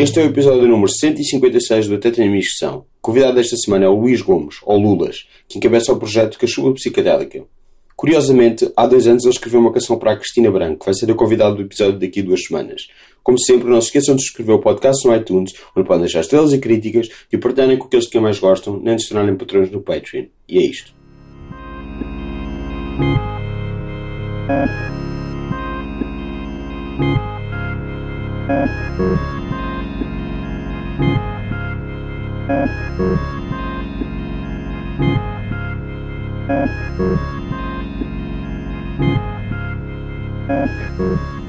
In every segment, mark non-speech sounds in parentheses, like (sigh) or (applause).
Este é o episódio número 156 do Até Tenho Inscrição. O convidado desta semana é o Luís Gomes, ou Lulas, que encabeça o projeto Cachuva Psicadélica. Curiosamente, há dois anos ele escreveu uma canção para a Cristina Branco, que vai ser a convidada do episódio daqui a duas semanas. Como sempre, não se esqueçam de subscrever o podcast no iTunes, onde podem deixar estrelas e críticas e partilharem com aqueles que mais gostam, nem de se tornarem patrões no Patreon. E é isto.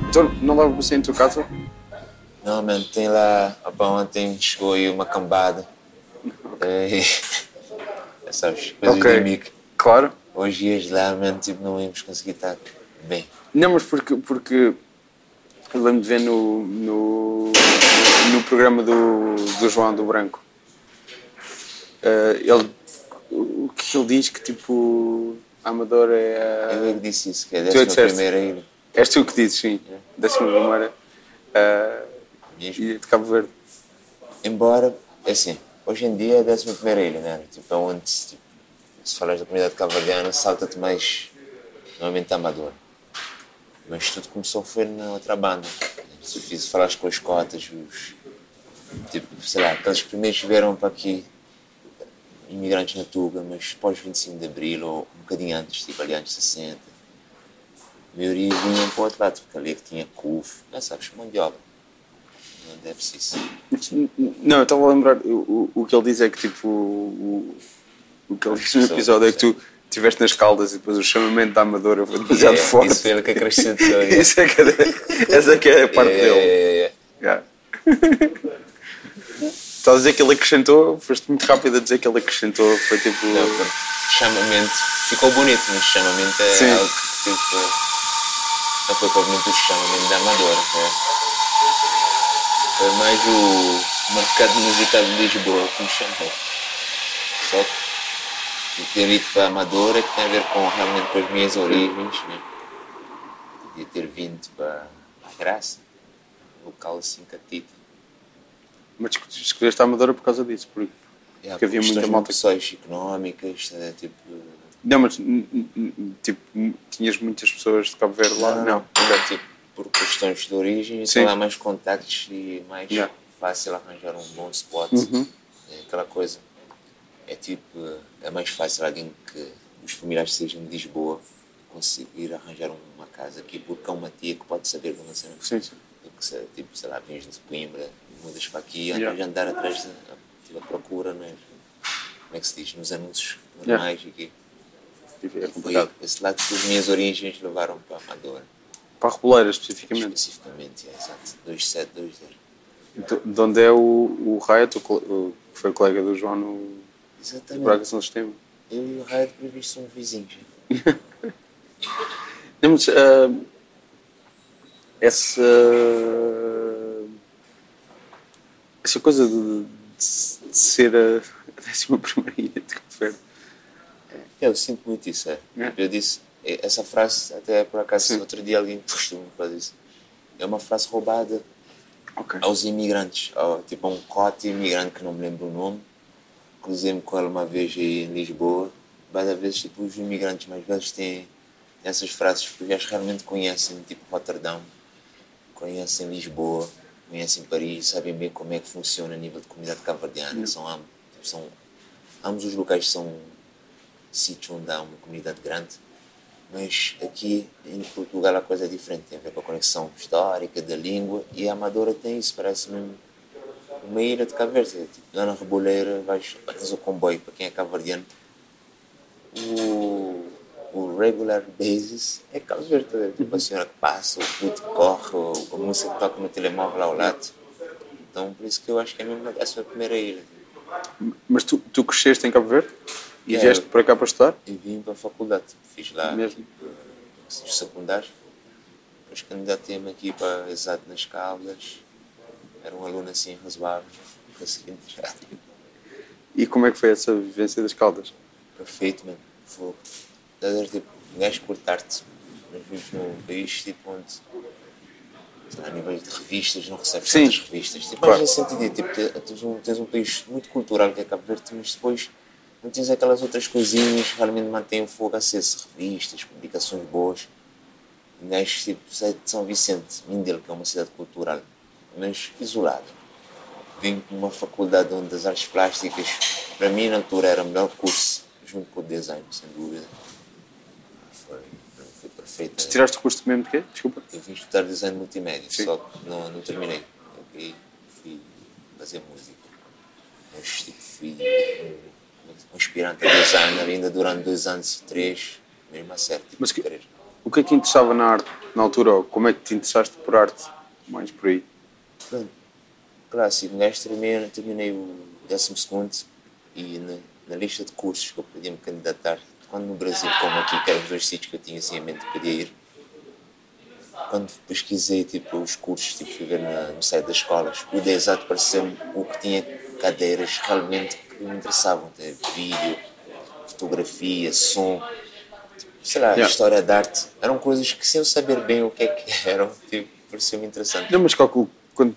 Então, não leva você em tua casa? Não, mano, tem lá. Opa, ontem chegou aí uma cambada. É, (laughs) é, (laughs) sabes, coisas Ok. de amigo. Claro. Hoje ias lá, mano, tipo, não íamos conseguir estar bem. Não, mas porque, porque eu lembro de ver no, no, no programa do, do João do Branco. Eh, ele, o que ele diz que tipo a Amadora é Eu a. é que disse isso, que é a é décima primeira ilha. És tu que dizes, sim. Décima primeira. eh, Mesmo. e de Cabo Verde. Embora, é assim, hoje em dia é a décima primeira ilha, né? Tipo, é onde, tipo, se falas da comunidade cabo-verdiana, salta-te mais, normalmente, a Amadora. Mas tudo começou foi na outra banda. Se fiz falas com as cotas, os, tipo, sei lá, aqueles primeiros que vieram para aqui, imigrantes na Tuga, mas pós 25 de Abril, ou um bocadinho antes, tipo ali de 60. A maioria vinham para o outro lado, porque ali é que tinha CUF, não sabes, mão de obra. Não deve ser isso. Não, eu estava a lembrar, o, o, o que ele diz é que tipo, o, o que ele diz no episódio é que tu estiveste nas caldas e depois o chamamento da Amadora foi demasiado É, forte. Isso foi ele que acrescentou. é. Isso é que é, essa é que é a parte É, dele. é, é. Yeah. Estás a dizer que ele acrescentou, foste muito rápido a dizer que ele acrescentou, foi tipo. Não, chamamento ficou bonito, mas chamamento é Sim. algo que tipo, não foi provavelmente o chamamento da Amadora. né? Foi mais o mercado musical de Lisboa que me chamou. Só que ter ido para a Amadora que tem a ver com realmente com as minhas origens. Né? Podia ter vindo para a Graça, um local assim catito. Mas esco- escolheste a Amadora por causa disso, porque, Yeah, porque havia muita malta. questões económicas, eh, tipo. Não, mas tipo, tinhas muitas pessoas de Cabo Verde lá? Não. Não, tipo, por questões de origem, Sim. então há mais contactos e mais Yeah. fácil arranjar um bom spot. Uhum. É aquela coisa. É tipo, é mais fácil alguém que os familiares sejam de Lisboa conseguir arranjar uma casa aqui, porque há uma tia que pode saber de uma cena. Sim, sim. Do que se, tipo, sei lá, vens de Coimbra, mudas para aqui, Yeah. andas a andar atrás de, tipo, procura, né? como é que se diz, nos anúncios Yeah. normais aqui. Tipo, É E foi complicado. esse lado que as minhas origens levaram para a Amadora. Para a Reboleira, especificamente. Especificamente, é, exato. 2720. De de onde é o, o o, o- que foi colega do João no Exatamente. Braga São Sistema? Eu e o Raio de Previsto são vizinhos. (laughs) Mas, ah, essa, essa coisa de, de- de ser a, a décima primeira ilha de Cabo Eu sinto muito isso, é. É. Eu disse, é, essa frase, até por acaso, Sim. outro dia alguém costuma fazer isso. É uma frase roubada Ok. aos imigrantes, ao, tipo a um cote imigrante que não me lembro o nome. Cruzei-me com ele uma vez aí em Lisboa. Várias vezes, tipo, os imigrantes mais velhos têm essas frases porque eles realmente conhecem, tipo, Rotterdam, conhecem Lisboa, conhecem Paris, sabem bem como é que funciona a nível de comunidade cabo-verdiana. São, am- tipo, são, ambos os locais são sítios onde há uma comunidade grande. Mas aqui em Portugal a coisa é diferente, tem a ver com a conexão histórica da língua e a Amadora tem isso, parece mesmo uma ilha de Cabo Verde. é Tipo, lá na Reboleira vais, tens o comboio, para quem é cabo-verdiano, o, o regular basis é Cabo Verde, tá tipo a senhora que passa, o puto que corre, a música que toca no telemóvel ao lado. Então por isso que eu acho que é mesmo essa primeira ilha. Mas tu, tu cresceste em Cabo Verde? E Yeah. vieste para cá para estudar? E vim para a faculdade, fiz lá Mesmo? os secundários. Depois candidatei-me aqui para Exato nas Caldas. Era um aluno assim razoável, consegui entrar. E como é que foi essa vivência das Caldas? Perfeito, mano. Fogo. Estás a ver, tipo, um gajo curte arte, mas vives num país tipo onde sei lá, a nível de revistas, não recebes Sim. tantas revistas. Tipo, Claro. mas nesse sentido, tipo, te- tens um, tens um país muito cultural que é Cabo Verde, mas depois não tens aquelas outras coisinhas que realmente mantêm o fogo aceso, revistas, publicações boas. Um gajo, tipo, sai de São Vicente, Mindelo, que é uma cidade cultural, mas isolado. Vim com uma faculdade onde as artes plásticas, para mim, na altura, era o melhor curso, junto com o design, sem dúvida. Foi, foi perfeito. Tiraste o curso mesmo de quê? Desculpa. Eu vim estudar design multimédia, Sim. só que não, não terminei. Eu fui, fazer música. Mas tipo, fui um, aspirante a designer ainda durante dois anos, três, mesmo a sério. Tipo, Mas que-. O que é que te interessava na arte na altura? Ou como é que te interessaste por arte? Mais por aí. Pronto. Clássico, gajo terminei, terminei o 12 e na, na lista de cursos que eu podia me candidatar, quando no Brasil, como aqui, que eram os dois sítios que eu tinha assim em mente que podia ir, quando pesquisei tipo, os cursos, tipo, fui ver na, no site das escolas, o de exato pareceu-me o que tinha cadeiras realmente que me interessavam, né? vídeo, fotografia, som, tipo, sei lá, Yeah. história de arte, eram coisas que sem eu saber bem o que é que (laughs) eram, tipo, pareceu-me interessante. Não, mas calculo quando.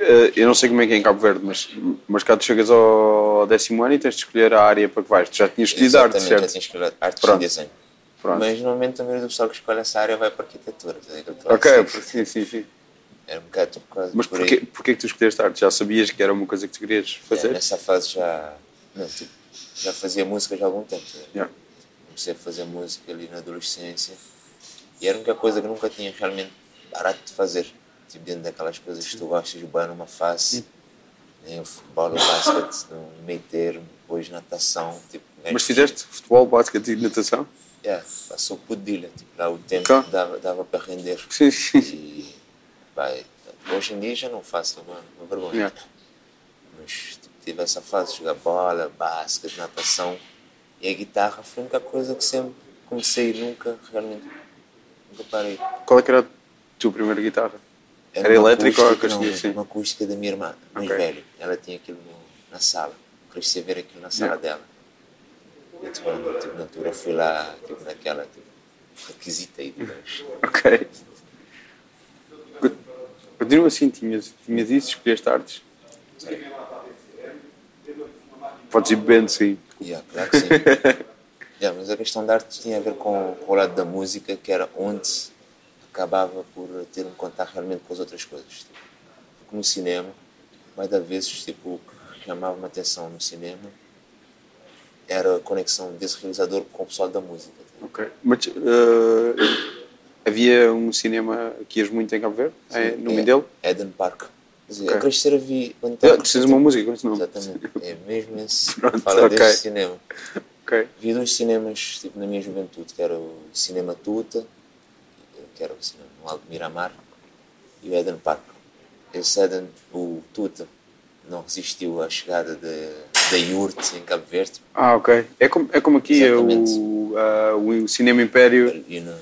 eh, eu não sei como é que é em Cabo Verde, mas, mas cá tu chegas ao décimo ano e tens de escolher a área para que vais. Tu já tinhas escolhido arte, Exatamente, já certo? tinha escolhido arte Pronto. e desenho. Pronto. Mas normalmente a maioria do pessoal que escolhe essa área vai para a arquitetura. Ok, clássico. sim, sim, sim. Era um bocado tipo, quase Mas por porquê, aí. porquê que tu escolheste arte? Já sabias que era uma coisa que tu querias É, fazer? nessa fase já, não, tipo, já fazia música já há algum tempo. Yeah. Comecei a fazer música ali na adolescência e era a única coisa que nunca tinha realmente parado de fazer. Tipo, dentro daquelas coisas que tu gostas de botar numa face, né? o futebol, o basquete, no meio termo, depois natação. Tipo, Mas fizeste futebol, basquete e natação? Yeah, passou por dilha, tipo, lá o tempo Tá. dava, dava para render. Sim, sim. E, pá, hoje em dia já não faço, é uma, uma vergonha. Yeah. Mas tipo, tive essa fase de jogar bola, basquete, natação. E a guitarra foi a única coisa que sempre comecei e nunca, realmente, nunca parei. Qual é que era a tua primeira guitarra? Era uma elétrica ou acústica, não, Sim. Uma acústica da minha irmã, mais Ok. velha. Ela tinha aquilo no- na sala. Cresci a ver aquilo na sala Yeah. dela. Tipo, quando tipo, na altura fui lá, tipo, naquela, tipo, requisitei, digamos. (laughs) Ok. Co- Continua assim, tinhas, tinhas isso, escolheste artes. Podes ir bebendo, sim. Yeah, claro que sim. (laughs) Yeah, mas a questão da arte tinha a ver com, com o lado da música, que era onde acabava por ter um contato realmente com as outras coisas. Tipo, porque no cinema, mais da vezes, tipo, o que chamava-me a atenção no cinema era a conexão desse realizador com o pessoal da música. Ok. Mas eh, havia um cinema que ias muito em Cabo Verde? É, no É Mindelo? Eden Park. Quer dizer, Ok. a crescer a vi... quando estava- precisas de uma música com esse nome. Exatamente. É mesmo esse. (laughs) Pronto, Fala ok. deste cinema. Ok. Vi dois cinemas tipo, na minha juventude, que era o Cinema Tuta, que era o cinema no Alto Miramar, e o Eden Park. Esse Eden, o Tuta, não resistiu à chegada de, da Yurt em Cabo Verde Ah, ok. É como, é como aqui é o, ah, o Cinema Império. e na,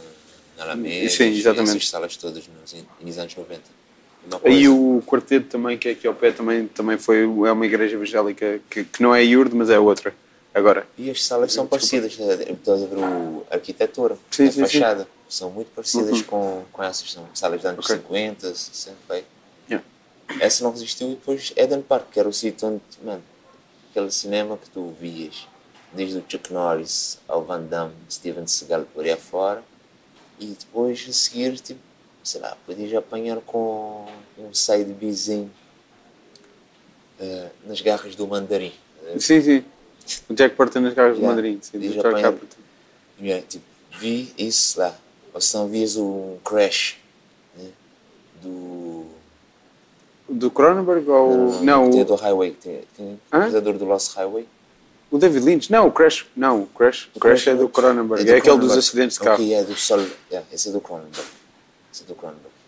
na Alameda, Sim, exatamente. essas salas todas nos, nos anos 90. Uma E coisa- o quarteto também, que é aqui ao pé, também, também foi, é uma igreja evangélica que, que não é a IURD, mas é outra. Agora. E as salas são Desculpa. parecidas, estás a ver o, arquitetura, Sim, a sim, sim. São muito parecidas Uhum. com, com essas, são salas de anos Ok. 50, 60, vai. Yeah. Essa não resistiu e depois Eden Park, que era o sítio onde, mano, aquele cinema que tu vias, desde o Chuck Norris ao Van Damme, Steven Seagal por aí afora, e depois a seguir, tipo, sei lá, podias apanhar com um side bizinho eh, nas garras do mandarim. Sim, sim. O Jack Porta nas garras do Yeah. Mandarim. Sim, do apanhar-. Yeah, tipo, vi isso lá. Ou se não vias um crash né? do. Do Cronenberg ou. Não, tem o, do Highway. Tem, tem o realizador do Lost Highway. o David Lynch. Não, o Crash. Não, o Crash. O Crash é do Cronenberg. É, do aquele dos acidentes de carro. Ok, é do Sol. Yeah, esse é do Cronenberg. Esse é do Cronenberg.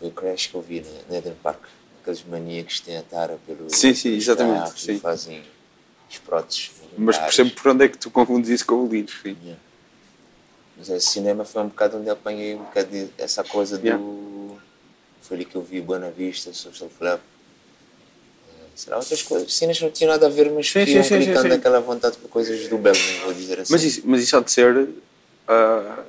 Foi o crash que eu vi na, na Eden Park. Aqueles maníacos que têm a tara pelo. Sim, sim, exatamente, sim. Fazem os próteses. Mas percebo por onde é que tu confundes isso com o Lynch. Sim. Yeah. Mas esse cinema foi um bocado onde apanhei um bocado de- essa coisa do. Yeah. Foi ali que eu vi Buena Vista, Social Club. eh, Sei lá, outras coisas. Cenas não tinham nada a ver, mas Sim, iam sim, sim, sim, clicando sim. aquela vontade por coisas do belo, vou dizer assim. Mas, isso, mas isso há de ser ah,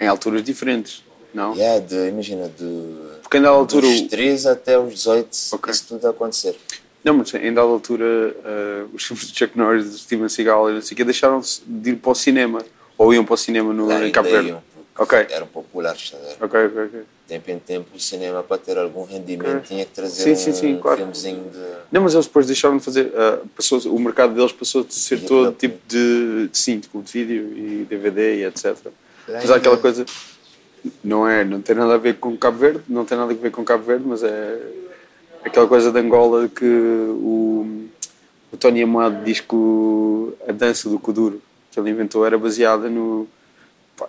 em alturas diferentes. Não? Yeah, de, imagina, de. Porque ainda altura. Dos o- 13 até os 18, Ok. isso tudo a acontecer. Não, mas ainda à altura eh, os filmes de Chuck Norris, de Steven Seagal e não sei o quê, deixaram de ir para o cinema. Ou iam para o cinema no, Lá em Cabo Verde. iam, porque Ok. Eram populares, ok. tempo em tempo o cinema para ter algum rendimento Ok. tinha que trazer Sim, um sim, sim, claro. filmezinho de Não, mas eles depois deixaram de fazer. ah, passou, o mercado deles passou de ser De todo tipo de, de sim, tipo de vídeo e DVD e etc. Mas há aquela coisa. Não é, não tem nada a ver com Cabo Verde, não tem nada a ver com Cabo Verde, mas é aquela coisa de Angola que o, o Tony Amado diz que o- a dança do Kuduro que ele inventou era baseada no.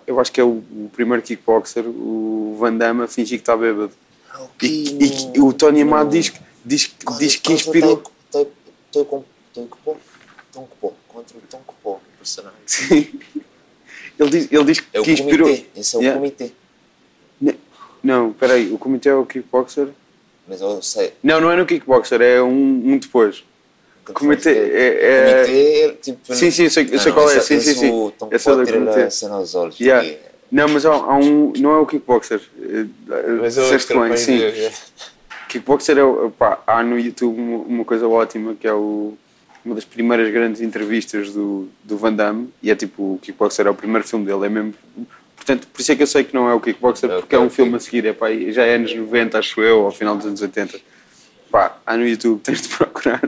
Eu acho que é o, o primeiro kickboxer, o Van Damme, a fingir que está bêbado. E, e- e o Tony Amado diz, que- diz, diz que inspirou. Estou com Tom Cupó. Contra o Tom Cupó, o personagem. (laughs) Sim. Ele diz, ele diz É que inspirou. comitê. Esse é o Yeah. comitê. Não, peraí, o comitê é o kickboxer? Mas eu sei. Não, não é no kickboxer, é um, um depois. Comitê é. é- Comitê, é tipo. Sim, sim, eu sei- eu sei qual é, sim, sim, sim. O Tom Esse é do Cupó tira comitê. a cena aos olhos. Yeah. porque- Não, mas há, há um. Não é o kickboxer. eh, Disseste bem, sim. Kickboxer é. o- Pá, há no YouTube uma, uma coisa ótima que é o, uma das primeiras grandes entrevistas do, do Van Damme e é tipo o Kickboxer é o primeiro filme dele, é mesmo. Portanto, por isso é que eu sei que não é o Kickboxer, porque é um filme a seguir, é pá, já é anos 90, acho eu, ao final dos anos 80. Pá, há no YouTube, (laughs) tens de procurar.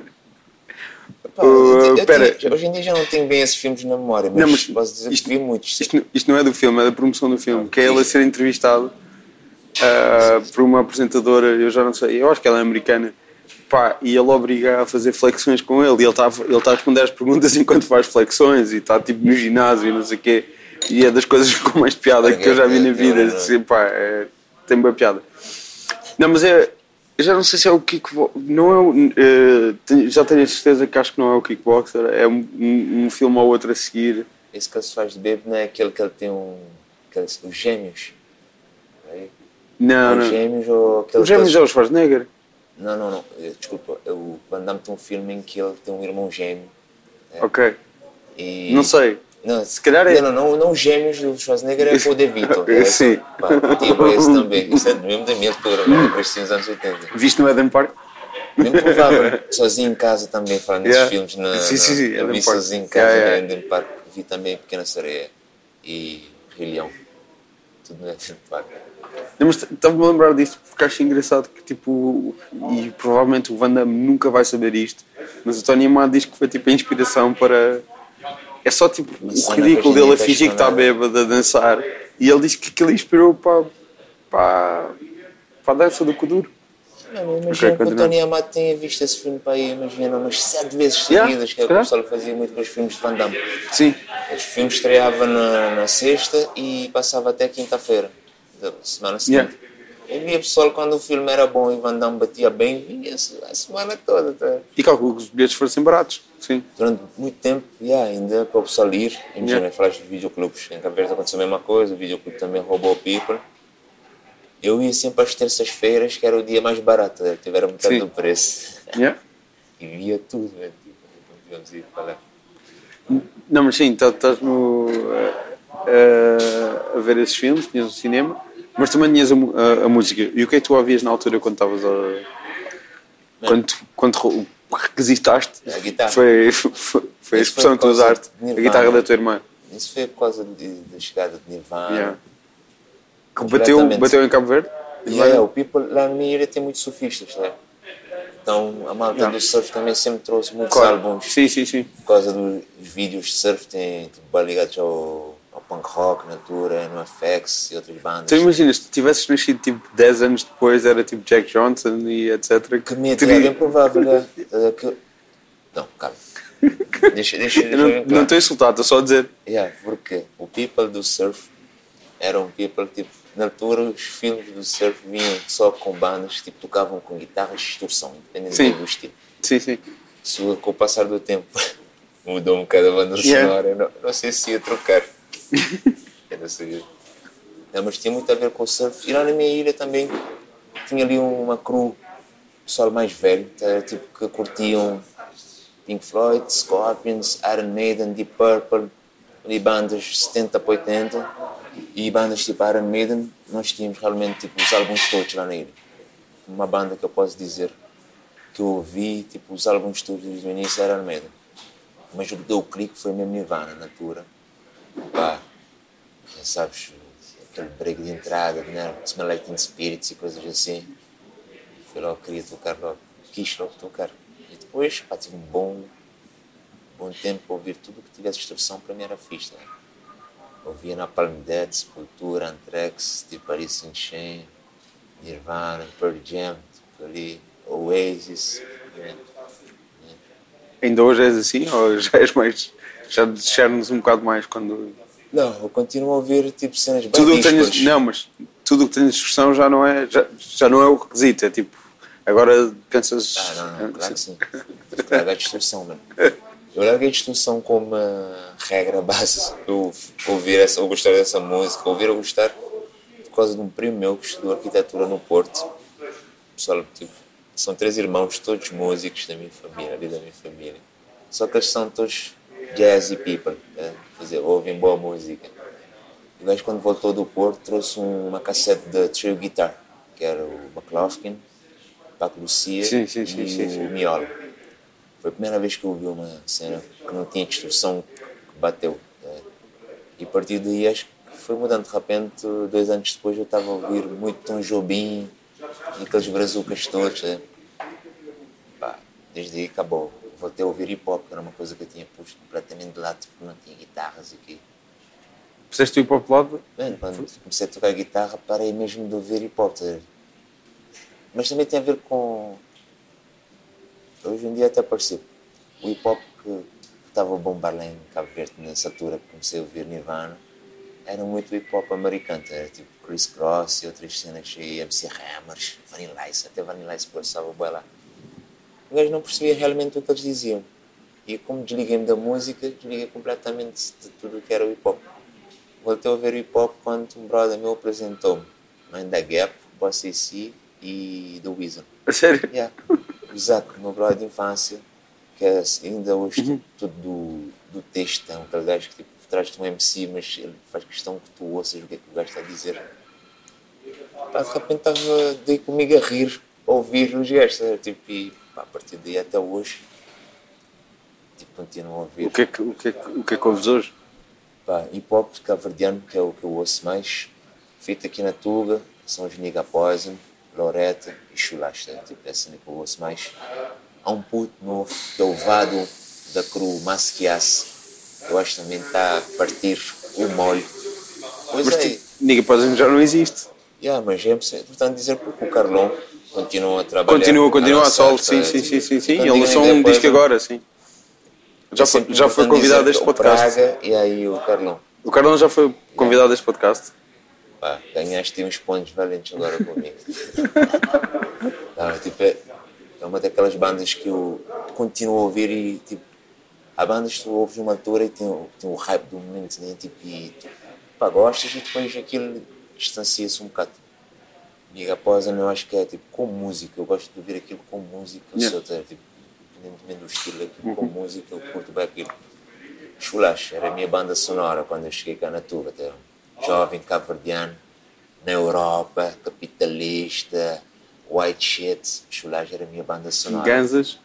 Pá, Uh, eu- pera. tenho- hoje em dia já não tenho bem esses filmes na memória, mas, Não, mas posso dizer isto- que vi muitos. Isto, isto não é do filme, é da promoção do filme, que é ele a ser entrevistado ah, por uma apresentadora, eu já não sei, eu acho que ela é americana, pá, e ele obriga a fazer flexões com ele, e ele está ele está a responder às perguntas (laughs) enquanto faz flexões, e está tipo no ginásio e não sei o quê, e é das coisas (laughs) com mais piada que eu já vi na vida, assim, pá, é, tem boa piada. Não, mas é, eu já não sei se é o kickboxer, não é o, eh, tenho- já tenho a certeza que acho que não é o kickboxer, é um, um, um filme ou outro a seguir, Esse que ele se faz de bebo não é aquele que ele tem um. Aqueles, os gêmeos. É? não, os não. gêmeos ou aquele Os gêmeos é o Schwarzenegger. Não, não, não. eh, Desculpa. é O Van Damme tem um filme em que ele tem um irmão gêmeo. Ok. E... Não sei. Não, Se calhar é- Não, não, não, não os gêmeos do Schwarzenegger é o De Vito. É, Sim. Pá, tipo esse também. Isso é mesmo da minha altura, né? cresci nos anos 80. Viste no Eden Park? Bem provável. Sozinho em casa também, falando desses Yeah. filmes. Na, Sim, sim, sim, na, eu vi Park. sozinho em casa, Yeah, yeah. Eden Park. Vi também Pequena Sereia e Rei Leão. Tudo no Eden Park. Estava-me a lembrar disto porque acho engraçado que, tipo, e provavelmente o Van Damme nunca vai saber isto, mas o Tony Amado diz que foi tipo a inspiração para. É só tipo o ridículo dele a fingir que está questionável. bêbado a dançar e ele diz que aquilo inspirou para, para, para a dança do Kuduro. Não, imagino Ok, que o. Tony Amato tenha visto esse filme para aí, imagina, umas sete vezes Yeah, seguidas, que é o que o pessoal fazia muito com os filmes de Van Damme. Sim. Os filmes estreavam na, na sexta e passava até quinta-feira, da semana seguinte. Eu via pessoal quando o filme era bom e Van Damme batia bem, vinha a semana toda. Tá? E calculo que os bilhetes fossem baratos. Sim. Durante muito tempo, yeah, ainda para o pessoal ir, imagina, Yeah. falar dos videoclubes. Em Cabo Verde aconteceu a mesma coisa, o videoclube também roubou o people. Eu ia sempre às terças-feiras, que era o dia mais barato, né? tiveram metade Sim. do preço. Yeah. (laughs) E via tudo, né? tipo, ir para lá. Não, mas sim, tá- estás no, eh, eh, a ver esses filmes, tinhas o cinema, mas também tinhas a, a- a música. E o que é que tu ouvias na altura quando estavas a. Quando, quando requisitaste? A guitarra. Foi, (laughs) foi, foi a expressão que tu usaste, a guitarra da tua irmã. Isso foi por causa da chegada de Nirvana. Yeah. Que bateu, bateu em Cabo Verde? E é, o people lá na minha ilha tem muitos surfistas, né? Então a malta Yeah. do surf também sempre trouxe muitos Claro. álbuns. Sim, sim, sim. Por causa dos vídeos de surf, tem tipo, ligados ao punk rock, Natura, no FX e outras bandas. Então imagina, se tu tivesses nascido tipo 10 anos depois, era tipo Jack Johnson e etc. Que medo, teria- é bem provável, né? É que- Não, calma. (laughs) Deixa, deixa, deixa não não estou a insultar, estou só a dizer. Yeah, porque o people do surf eram people tipo na altura os filmes do surf vinham só com bandas que tipo, tocavam com guitarras de distorção, independente do estilo. Sim, sim. Isso com o passar do tempo (laughs) mudou um bocado a banda Yeah. sonora. Não, não sei se ia trocar. Eu não sei. Não, mas tinha muito a ver com o surf. E lá na minha ilha também tinha ali uma crew, pessoal mais velho, tá, tipo que curtiam Pink Floyd, Scorpions, Iron Maiden, Deep Purple, ali bandas 70 para 80. E bandas tipo Iron Maiden, nós tínhamos realmente tipo, os álbuns todos lá na ilha. Uma banda que eu posso dizer que eu ouvi, tipo, os álbuns todos desde o início era Iron Maiden. Mas o que deu o clique foi mesmo Nirvana, na altura. Pá, sabes, aquele break de entrada, né? Smell Spirits e coisas assim. Fui logo, queria tocar logo, quis logo tocar. E depois, pá, tive um bom, bom tempo para ouvir tudo que tivesse instrução, para mim era fixe, né? Ouvia na Palm Dead, Sepultura, Anthrax, tipo Alice in Chain, Nirvana, Pearl Jam, tipo ali, Oasis, né? Ainda hoje és assim ou já és mais. Já discernes um bocado mais quando. Não, eu continuo a ouvir tipo cenas bem Tudo que tenhas. Não, mas tudo o que tenhas discussão já não é. Já, já não é o requisito, é tipo. Agora pensas. Ah, não, não, claro que sim. Que largar a distorção, mano. Eu larguei a distorção como uma regra base. Eu ouvir essa, eu gostar dessa música, ouvir eu gostar por causa de um primo meu que estudou arquitetura no Porto. Pessoal, tipo, são três irmãos, todos músicos da minha família, ali da minha família. Só que eles são todos jazzy people, né? quer dizer, ouvem boa música. O gajo, quando voltou do Porto, trouxe um- uma cassete de trio guitar, que era o McLaughlin, Paco Lucia Sim, sim, sim, e o sim. Miolo. Foi a primeira vez que eu ouvi uma cena que não tinha distorção que bateu. né? E a partir daí acho que foi mudando. De repente, dois anos depois, eu estava a ouvir muito Tom Jobim e aqueles brazucas todos. né? Desde aí acabou. Voltei a ouvir hip hop, que era uma coisa que eu tinha posto completamente de lado, porque não tinha guitarras aqui. Puseste o hip hop de lado? Bem, quando comecei a tocar guitarra, parei mesmo de ouvir hip hop. tá? Mas também tem a ver com. Hoje em dia até percebo. O hip hop que estava a bombar lá em Cabo Verde nessa altura que comecei a ouvir Nirvana era muito hip hop americano. Era tipo Chris Cross e outras cenas aí, MC Hammers, Vanilla Ice, até Vanilla Ice passava boa lá. O gajo não percebia realmente o que eles diziam. E como desliguei-me da música, desliguei completamente de tudo que era o hip hop. Voltei a ouvir hip hop quando um brother meu apresentou-me Mind the Gap, Boss AC e The. A sério? Yeah. Exato, meu brother de infância, que é assim, ainda hoje tipo, tudo do, do texto, é um aquele gajo que tipo, traz-te um MC, mas ele faz questão que tu ouças o que é que o gajo está a dizer. Pá, de repente estava daí comigo a rir, a ouvir os gajos, sabe? tipo, e a partir daí até hoje, tipo, continuo a ouvir. O que é que, o que, é que, o que, é que ouves hoje? Pá, hip hop cabo-verdiano, que é o que eu ouço mais. Feito aqui na Tuga, são os Nigga Poison, Loreta e Chulasta. Tipo, essa cena que eu ouço mais. Há um puto novo, que é o Vado da Cru Masquiasse. Eu acho que também está a partir o molho. Pois Mas é, tipo, dizer que já não existe. yeah, mas é importante dizer porque o Carlão continua a trabalhar. Continua, continua a sol, sim, sim, sim, sim, sim. Ele lançou um disco agora, sim. Já é foi, já foi convidado a este podcast. Praga e aí o Carlão. O Carlão já foi convidado a este podcast. Pá, ganhaste uns pontos valentes agora comigo. (laughs) Não, tipo, é, é uma daquelas bandas que eu continuo a ouvir e tipo, há bandas que tu ouves numa altura e tem, o- tem o hype do momento, né? tipo, e pá, gostas e depois aquilo distancia-se um bocado. Liga após eu acho que é tipo com música, eu gosto de ouvir aquilo com música, Yeah. sou, tá, tipo, independentemente do estilo, aquilo com música, eu curto bem aquilo. Chulash era a minha banda sonora quando eu cheguei cá na Tuga. Tá? Jovem cabo-verdiano, na Europa, capitalista, white shit. Chulash era a minha banda sonora. Ganzas.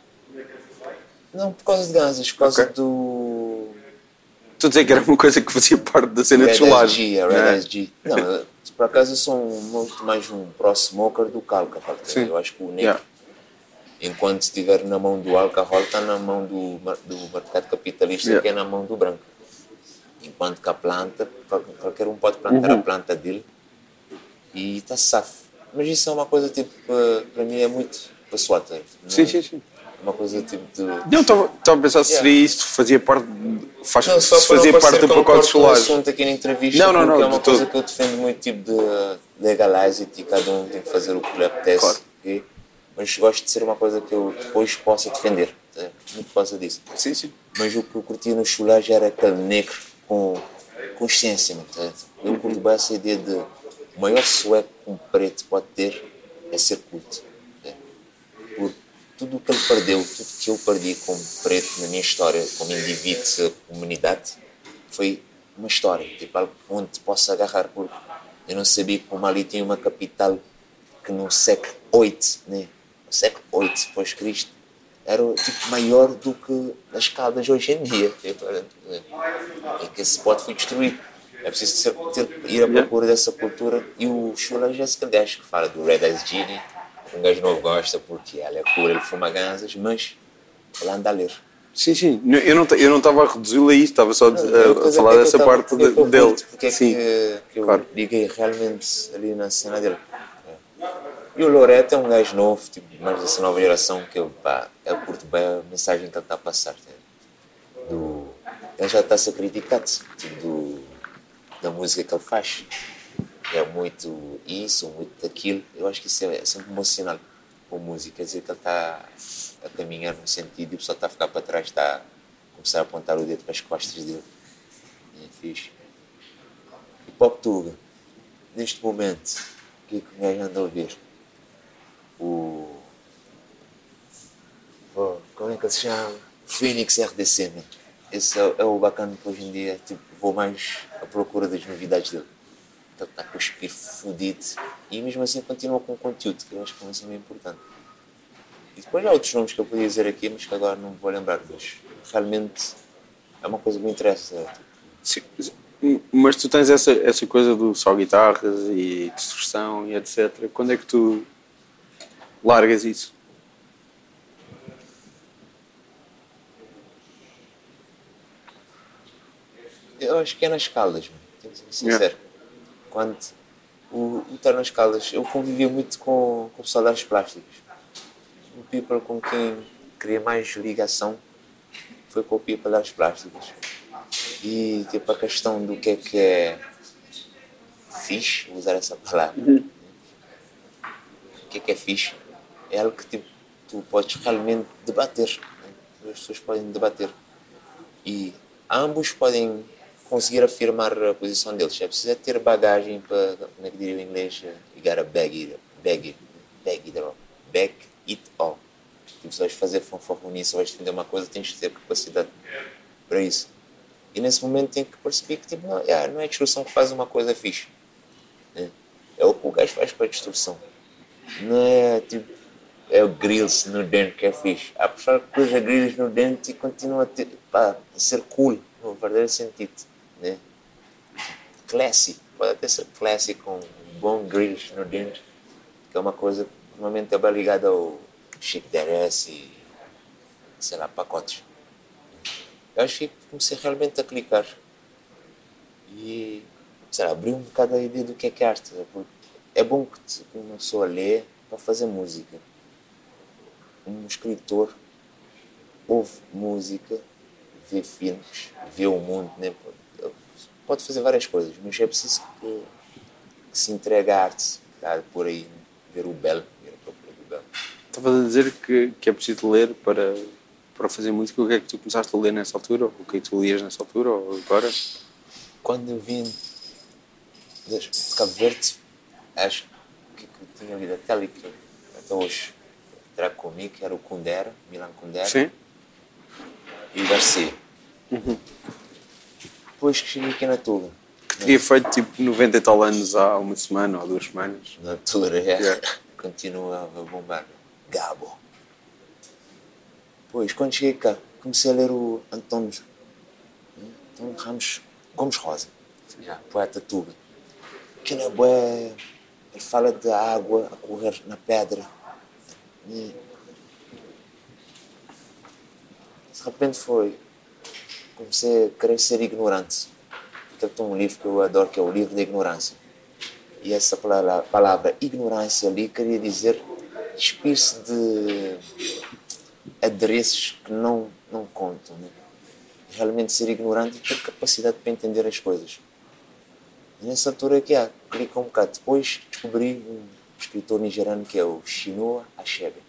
Não por causa de Gansas, por causa Ok. do. Estou a dizer que era uma coisa que fazia parte da cena de Red a não é? Red SG. Não, por acaso eu sou muito mais um pro smoker do que alca. Sim. Eu acho que o negro, Yeah. enquanto estiver na mão do álcool, está na mão do, do mercado capitalista, Yeah. que é na mão do branco. Enquanto que a planta, qual- qualquer um pode plantar Uhum. a planta dele e está safo. Mas isso é uma coisa, tipo, eh, para mim é muito pessoal. tá? Sim, é sim, sim. Uma coisa tipo de. Não, estava a pensar se seria Yeah. isto, fazia parte, faz, Não, só não parte do pacote chulagem. assunto aqui na entrevista, Não, não, porque não, é uma coisa todo. que eu defendo muito, tipo de legalize it e cada um tem que fazer o que lhe apetece. Claro. ok? Mas gosto de ser uma coisa que eu depois possa defender. tá? Muito por causa disso. Sim, sim. Mas o que eu curtia no chulage era aquele negro com consciência. tá? Eu curto bem essa ideia de o maior sueco que um preto pode ter é ser culto. tá? Por tudo o que ele perdeu, tudo que eu perdi como preto na minha história, como indivíduo, comunidade, foi uma história, tipo algo onde te possa agarrar, porque eu não sabia que o Mali tinha uma capital que no século 8, né? no século 8 depois de Cristo, era tipo maior do que as caldas hoje em dia. Tipo, era- é que esse spot foi destruído. É preciso ter, ter- ir à procura dessa cultura. E o Chula já se gajo que fala do Red Eyes Genie, um gajo novo gosta porque ele é cura, ele fuma ganzas, mas ele anda a ler. Sim, sim. Eu não, eu não estava a reduzi-lo a isto, estava só a, Não, a- falar eu dessa tava- parte é de- eu dele. Porque é sim. que, que eu claro. liguei realmente ali na cena dele. É. E o Loreto é um gajo novo, tipo, mais dessa nova geração que eu, pá, eu curto bem a mensagem que ele está a passar. tá? Do, ele já está-se a criticar tipo, do, da música que ele faz. É muito isso, muito daquilo. Eu acho que isso é, sempre um bom sinal a música. Quer dizer que ele está a caminhar num sentido e o pessoal está a ficar para trás, está a começar a apontar o dedo para as costas dele. É fixe. E Pop Tuga, neste momento, o que é que o gajo anda a ouvir? O. Oh, como é que ele se chama? Phoenix RDC, né? Esse é, é o bacana que hoje em dia tipo, vou mais à procura das novidades dele. Está com o espírito fodido e mesmo assim continua com conteúdo, que eu acho que é um bem importante. E depois há outros nomes que eu podia dizer aqui, mas que agora não vou lembrar. Mas realmente é uma coisa que me interessa. Sim, Mas tu tens essa, essa coisa do só guitarras e distorção e etc. Quando é que tu largas isso? Eu acho que é nas mano. tenho que ser sincero. Quando o, o estar nas Caldas, eu convivia muito com, com o pessoal das plásticas. O people com quem queria mais ligação foi com o people das plásticas. E tipo a questão do que é que é fixe, vou usar essa palavra. O que é que é fixe? É algo que tipo, tu podes realmente debater. né? As pessoas podem debater. E ambos podem conseguir afirmar a posição deles. É preciso é ter bagagem para, como é que diria o inglês? You gotta bag it, bag it, bag it all. Bag it all. Tipo, se vais fazer fanfarronice, se vais defender uma coisa, tens de ter capacidade para isso. E nesse momento tem que perceber que tipo, não, yeah, não é a destruição que faz uma coisa fixe. né? É o que o gajo faz com a destruição. Não é tipo, é o grills no dente que é fixe. Pessoal que usa grills no dente e continua a, ter, pá, a ser cool, no verdadeiro sentido. Né? Classy, pode até ser classy com bom grills no dente, que é uma coisa normalmente é bem ligada ao chic DRS e sei lá, pacotes. Eu acho que comecei realmente a clicar e sei lá, abri um bocado a ideia do que é que é arte. porque É bom que uma pessoa lê para fazer música. Um escritor ouve música, vê filmes, vê o mundo, né? Pode fazer várias coisas, mas é preciso que, que se entregue à arte, por aí, né? ver o belo, ver a procura do belo. Estavas a dizer que, que é preciso ler para, para fazer música. O que é que tu começaste a ler nessa altura? O que é que tu lias nessa altura? Ou agora? quando eu vim de Cabo Verde, acho que, que tinha lido até ali, que até hoje trago comigo, que era o Kundera, Milan Kundera Sim. e o Garcia. Depois que cheguei aqui na Tuga, Que teria feito tipo 90 e tal anos há uma semana ou duas semanas. na altura, é, Yeah. continua a bombar. Gabo. Pois, quando cheguei cá, comecei a ler o António, António Ramos Gomes Rosa, yeah, poeta tuga. Que não é bué, ele fala da água a correr na pedra. E, de repente foi, comecei a querer ser ignorante. Porque tem um livro que eu adoro, que é o livro da ignorância. E essa palavra, ignorância ali queria dizer despir-se de adereços que não, não contam. Né? Realmente ser ignorante e ter capacidade para entender as coisas. E nessa altura aqui, ah, clica um bocado. Depois descobri um escritor nigeriano que é o Chinua Achebe.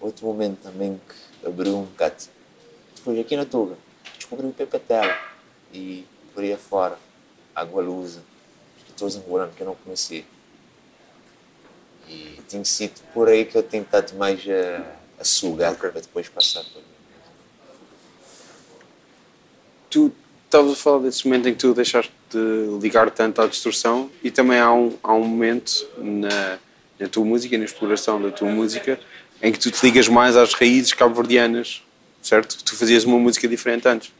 Outro momento também que abriu um bocado. Depois aqui na Tuga, descobri o Pepe Tela e por aí afora, Água Lusa, escritores angolanos que eu não conhecia. E tem sido por aí que eu tenho estado mais a, a sugar Ok. para depois passar por Tu estavas a falar desse momento em que tu deixaste de ligar tanto à distorção e também há um, há um momento na, na tua música, na exploração da tua música, em que tu te ligas mais às raízes cabo-verdianas, certo? Tu fazias uma música diferente antes.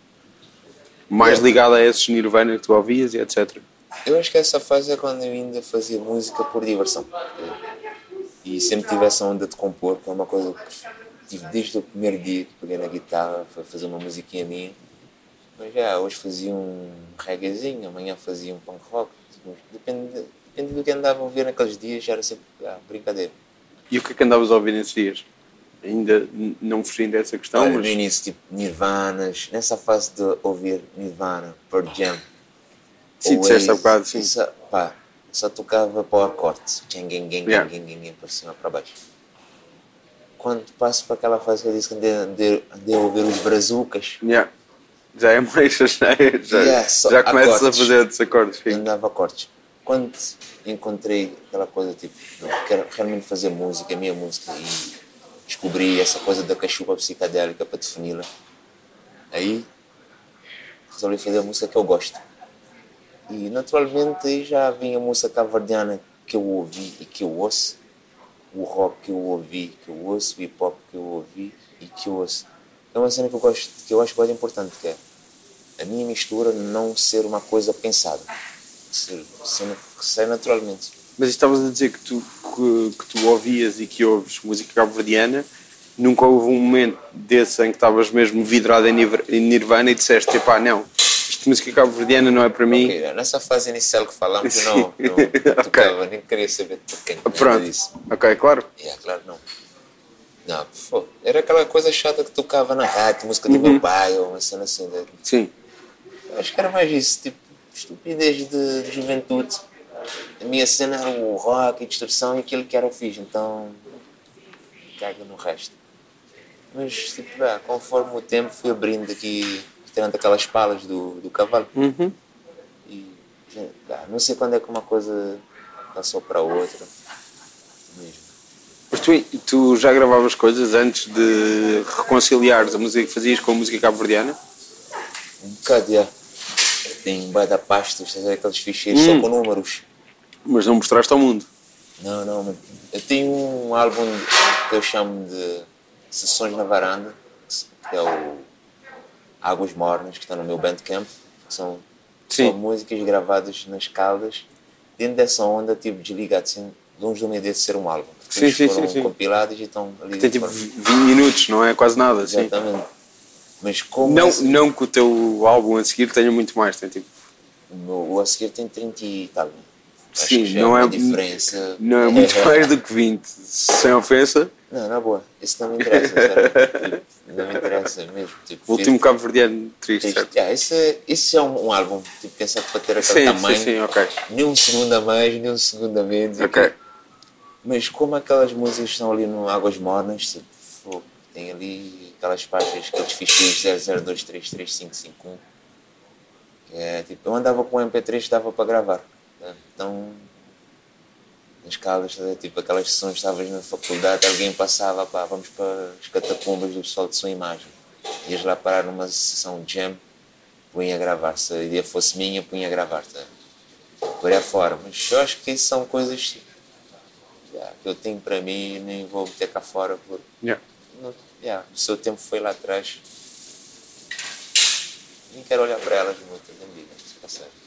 Mais É. ligada a esses Nirvana que tu ouvias e etc. Eu acho que essa fase é quando eu ainda fazia música por diversão. E sempre tive essa onda de compor, que é uma coisa que tive desde o primeiro dia que peguei na guitarra, fazer uma musiquinha minha. Mas já, hoje fazia um reggaezinho, amanhã fazia um punk rock. Depende, depende do que andava a ouvir naqueles dias, já era sempre ah, brincadeira. E o que é que andavas a ouvir nesses dias? Ainda não fugindo dessa questão, Olha, mas... no início, tipo, Nirvanas, nessa fase de ouvir Nirvana, Pearl Jam. Sim, disseste há bocado, sim. Isso, pá, só tocava power chords. Gang, gang, gang, Yeah. gang, gang, gang, para cima, para baixo. Quando passo para aquela fase que eu disse que andei, andei, andei a ouvir os brazucas, Yeah. Já é mais, (laughs) já, já, Yeah, só já começas a acordes. fazer outros acordes. sim. andava a cortes. Quando encontrei aquela coisa, tipo, não, quero realmente fazer música, a minha música, e descobri essa coisa da cachupa psicadélica para defini-la, aí resolvi fazer a música que eu gosto. E naturalmente já vinha a música cavardiana que eu ouvi e que eu ouço, o rock que eu ouvi, que eu ouço, o hip hop que eu ouvi e que eu ouço. É uma cena que eu gosto, que eu acho bem importante, que é a minha mistura não ser uma coisa pensada, ser, ser, ser naturalmente. Mas estavas a dizer que tu, que, que tu ouvias e que ouves música cabo-verdiana, nunca houve um momento desse em que estavas mesmo vidrado em Nir- em Nirvana e disseste, epá, não, isto música cabo-verdiana não é para mim. Ok, nessa fase inicial que falamos, eu (laughs) não, não tocava, nem queria saber de Pronto, disso. ok, claro. Yeah, claro, não. Não, pô, era aquela coisa chata que tocava na rádio, música do meu pai, ou uma cena assim. né? Sim. Acho que era mais isso, tipo, estupidez de, de juventude. A minha cena era o rock e distorção e aquilo que era o fiz, então caga no resto. Mas, tipo, ah, conforme o tempo fui abrindo aqui, tirando aquelas palas do, do cavalo. Uhum. E, gente, ah, não sei quando é que uma coisa passou para outra. Mesmo. Mas tu, tu já gravavas coisas antes de reconciliares a música que fazias com a música cabo-verdiana? Um bocado, já. Tem um da pasta, estás a ver aqueles ficheiros só com números. Mas não mostraste ao mundo. Não, não. Eu tenho um álbum que eu chamo de Sessões na Varanda, que é o Águas Mornas, que está no meu Bandcamp. Que são Sim. só músicas gravadas nas caldas. Dentro dessa onda, tipo, desligado, assim, longe do dedo de ser um álbum. Sim, sim, foram sim, sim. compilados e estão ali. Tem de tipo forma- 20 minutos, não é quase nada. Sim. Exatamente. Mas como Não, esse- não que o teu álbum a seguir tenha muito mais, tem tipo. o meu o a seguir tem 30 e tal. Acho Sim, que já não é é- diferença. Não é muito (laughs) mais do que 20, sem ofensa. Não, na boa. Isso não me interessa, sério. (laughs) Tipo, não me interessa mesmo. Tipo, O último cabo-verdiano triste, Este, certo? yeah, esse, é- esse é um, um álbum tipo, pensado para ter aquele Sim, tamanho. sim, sim, ok. Nem um segundo a mais, nem um segundo a menos. Ok. aquilo. Mas como aquelas músicas estão ali no Águas Mornas, tipo, tem ali aquelas páginas, aqueles ficheiros 00233551. Que é, tipo, eu andava com o MP3 que dava para gravar. Né? Então, nas a ver? tipo, aquelas sessões, estavas na faculdade, alguém passava, pá, vamos para as catacumbas do pessoal de sua imagem. Ias lá parar numa sessão de jam, punha a gravar. Se a ideia fosse minha, punha a gravar. Tá? Por aí afora. Mas eu acho que isso são coisas yeah, que eu tenho para mim e nem vou meter cá fora. Por, Yeah. não, yeah, o seu tempo foi lá atrás. Nem quero olhar para elas muito, nem diga, se passar.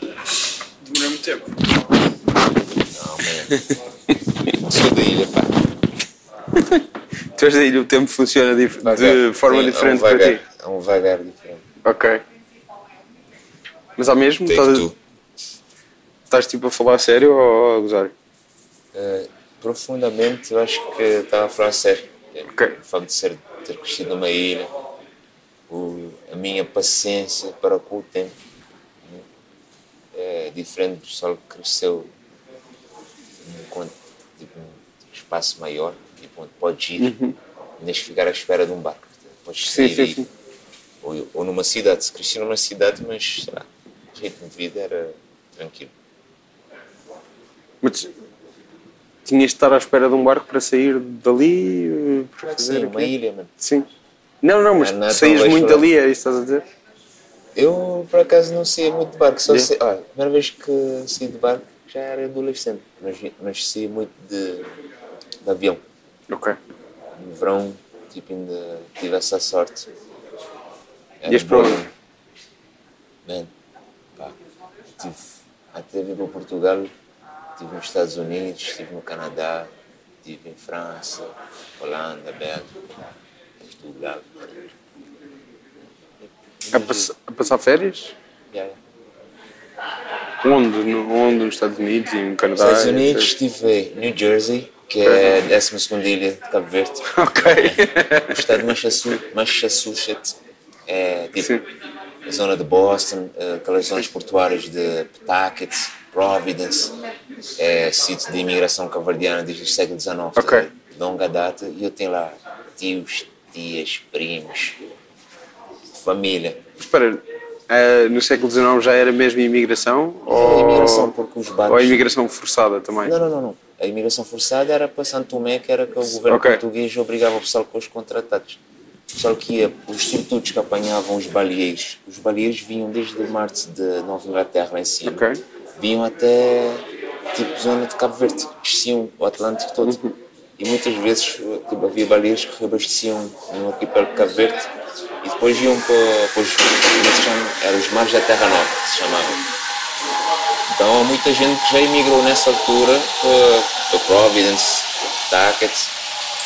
Demorou muito tempo. Não, man. (laughs) Sou da ilha, pá. (laughs) Tu és da ilha, o tempo funciona dif- de Vagar. forma Sim, diferente é um para vagar, ti. É um vagar diferente. Ok. Mas ao mesmo, Take estás, estás tipo a falar a sério ou a gozar? Eh, profundamente, eu acho que estava a falar sério. Ok. O facto de ser, ter crescido numa ilha, o, a minha paciência para com o tempo é diferente do pessoal que cresceu num, tipo, num espaço maior, tipo, onde podes ir, nem ficar à espera de um barco. Podes Uhum. Sim, sair sim, e- sim. Ou, ou numa cidade. Se cresci numa cidade, mas sei lá, o ritmo de vida era tranquilo. Mas tinhas de estar à espera de um barco para sair dali. eh, Para Claro fazer sim, uma aquilo? ilha, mano. Sim. Não, não, mas saías muito dali, é isso que estás a dizer? Eu, por acaso, não saía muito de barco. Só sei, olha, a primeira vez que saí de barco já era adolescente. Mas, mas saía muito de, de avião. Ok. No verão, tipo, ainda tive essa sorte. Era Ias para onde? Man, pá, tive até vir para Portugal, estive nos Estados Unidos, estive no Canadá, estive em França, Holanda, Bélgica, Portugal. A, pass- a passar férias? Yeah, yeah. Onde? No, onde? Nos Estados Unidos e no Canadá? Estados Unidos, estive em New Jersey, que é a 12 ilha de Cabo Verde. (laughs) Ok. O estado de Massachu- Massachusetts é tipo Sim. a zona de Boston, eh, aquelas zonas portuárias de Pawtucket, Providence, é sítio de imigração cavardiana desde o século XIX, Ok. de longa data, e eu tenho lá tios, tias, primos, família. Espera, eh, no século XIX já era mesmo imigração? A imigração porque os Ou a barcos... imigração forçada também? Não, não, não, não. A imigração forçada era para Santo Tomé, que era que o governo Ok. português obrigava o pessoal com os contratados. O pessoal que ia, os substitutos que apanhavam os baleeiros, os baleeiros vinham desde Marte de Nova Inglaterra lá em cima, Ok. vinham até tipo zona de Cabo Verde, desciam o Atlântico todo. Uhum. E muitas vezes tipo, havia baleeiros que reabasteciam no arquipélago de Cabo Verde e depois iam para, para os, é? Eram os mares da Terra Nova, se chamavam. Então há muita gente que já emigrou nessa altura para, para Providence, Tackett.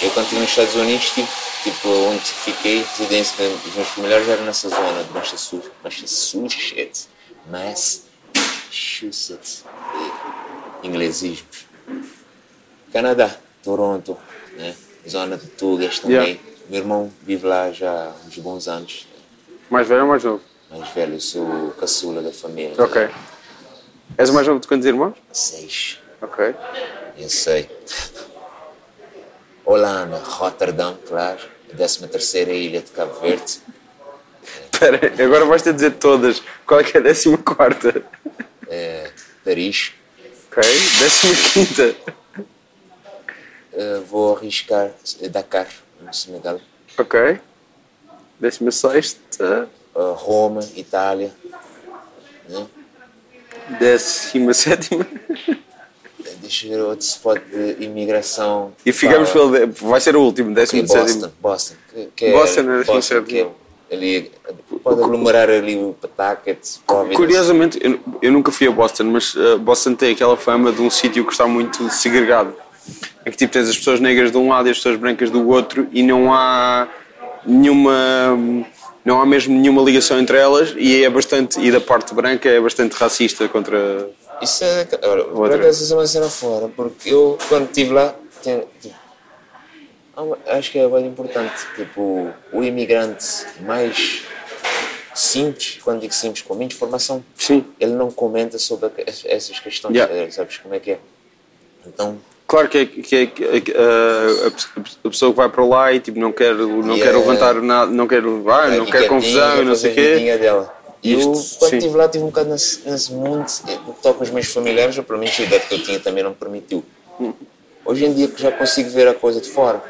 Eu quando estive nos Estados Unidos, tipo, tipo onde fiquei, residência dos meus familiares era nessa zona de Massachusetts, Massachusetts, Massachusetts, eh, inglesismos. Canadá, Toronto, né? zona de Tugas também. Yeah. Meu irmão vive lá já há uns bons anos, Mais velho ou mais novo? mais velho, eu sou o caçula da família. Ok. És o mais novo de quantos irmãos? Seis. Ok. Eu sei. Holanda, Rotterdam, claro. A 13 terceira ilha de Cabo Verde. Espera, agora vais ter de dizer todas. Qual é que é a décima quarta? É, Paris. Ok. Décima quinta. Eh, vou arriscar Dakar, no Senegal. Ok. Décima sexta. Eh, Roma, Itália. Né? Décima sétima. Eh, Deixa eu ver outro spot de imigração. E ficamos Pá, pelo... Vai ser o último, que é décimo Boston. sétimo. Boston. Que, é Boston é décimo Boston, sétimo. que é ali, pode aglomerar ali o Providence. Curiosamente, eu, eu nunca fui a Boston, mas uh, Boston tem aquela fama de um sítio que está muito segregado. É que tipo, tens as pessoas negras de um lado e as pessoas brancas do outro e não há nenhuma. Não há mesmo nenhuma ligação entre elas e é bastante. E da parte branca é bastante racista contra. Isso é. Por acaso isso é uma cena fora, porque eu, quando estive lá, tinha, tipo, acho que é bem importante. Tipo, o imigrante mais simples, quando digo simples, com muita informação, Sim. ele não comenta sobre essas questões, Yeah. sabes como é que é? Então, Claro que é, que é que, uh, a, pe- a pessoa que vai para lá e tipo, não quer, não Yeah. quer levantar nada, não quer, ah, não quer confusão e não sei o quê. dela. E eu, quando estive lá, tive um bocado nesse, nesse mundo, eh, no que toca aos meus familiares, eu, pelo menos a idade que eu tinha também não permitiu. Hoje em dia que já consigo ver a coisa de fora,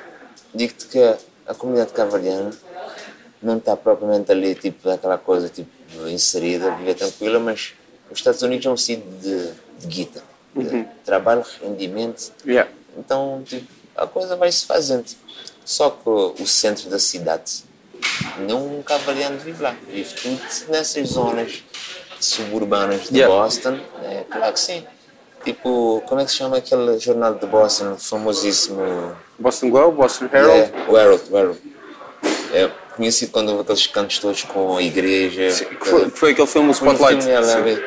digo-te que a, a comunidade cavaliana não está propriamente ali, tipo, daquela coisa, tipo, inserida, viver tranquila, mas os Estados Unidos é um sítio de, de guita, de trabalho, rendimento, Yeah. então, tipo, a coisa vai se fazendo. Só que o centro da cidade, nenhum cavaliano vive lá. Vive tudo nessas zonas suburbanas de Yeah. Boston. É claro que sim. Tipo, como é que se chama aquele jornal de Boston famosíssimo? Boston Globe, Boston Herald. É, o Herald, o Herald. É conhecido quando aqueles cantos todos com a igreja. Que foi, que foi aquele filme, o Foi um Spotlight. filme,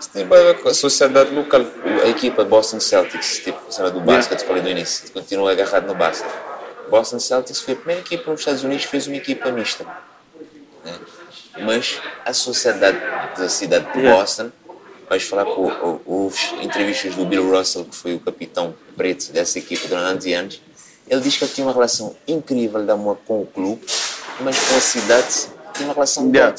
Isso tem ver com a sociedade local, a equipa Boston Celtics, tipo, a cena do basquete, falei do início, continua agarrado no basquete. Boston Celtics foi a primeira equipa nos Estados Unidos que fez uma equipa mista. né? Mas a sociedade da cidade de. Boston, vais falar com o- houve entrevistas do Bill Russell, que foi o capitão preto dessa equipa durante anos. Ele diz que ele tinha uma relação incrível de amor com o clube, mas com a cidade tinha uma relação Yeah.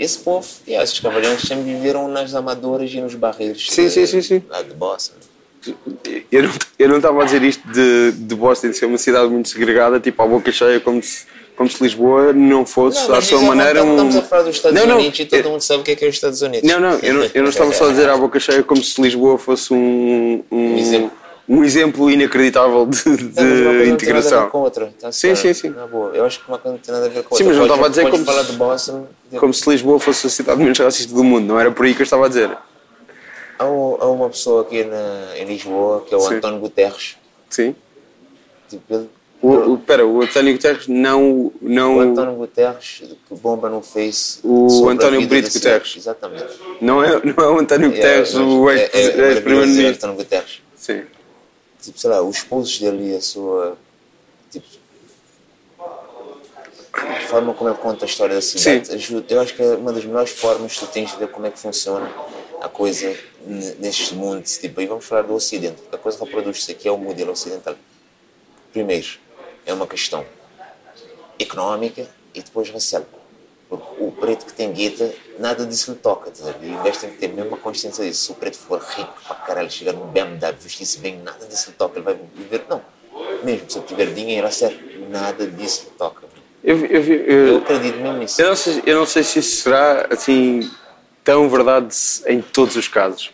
Esse povo, yeah, esses cavalheiros sempre viveram nas amadoras e nos barreiros Sim, de- sim, sim, sim. lá de Boston. eu não eu não estava a dizer isto de, de Boston ser uma cidade muito segregada, tipo à boca cheia, como se, como se Lisboa não fosse, Não, à sua é maneira, um. Estamos a falar dos Estados Não, não, Unidos e todo eu- mundo sabe o que é que é os Estados Unidos. Não, não, eu não, eu não estava só a dizer à boca cheia como se Lisboa fosse um, um, Um exemplo. Um exemplo inacreditável de, de Não, não tem nada a ver integração. com outra. Tá Sim, sim, sim. Na boa. Eu acho que uma coisa não tem nada a ver com Sim, outra. mas não estava a dizer como falar se- de Boston. Como se Lisboa fosse a cidade menos racista do mundo, não era por aí que eu estava a dizer. Há, um- há uma pessoa aqui na, em Lisboa que é o Sim. António Guterres. Sim. Tipo, ele- O, o, pera, o António Guterres não. não o António Guterres que bomba no Face. O António Brito. Guterres. Exatamente. Não é, não é o António Guterres, É, o mas é- é- é maravilhoso dizer ex-primeiro-ministro. António Guterres. Sim. Tipo, sei lá, os posts dele e a sua. Tipo. A forma como ele conta a história da cidade Sim. ajuda. Eu acho que é uma das melhores formas que tu tens de ver como é que funciona a coisa neste mundo. Tipo, aí vamos falar do Ocidente. A coisa que reproduz-se aqui é o modelo ocidental. Primeiro, é uma questão económica e depois racial. Porque o preto que tem guita, nada disso lhe toca. Tá? E o gajo tem que ter mesmo a consciência disso. Se o preto for rico para caralho, chegar num BMW, vestir-se bem, nada disso lhe toca. Ele vai viver. Não. Mesmo se ele tiver dinheiro a sério, nada disso lhe toca. Eu, eu, Eu eu, acredito mesmo nisso. eu, não sei, eu não sei se isso será assim tão verdade em todos os casos.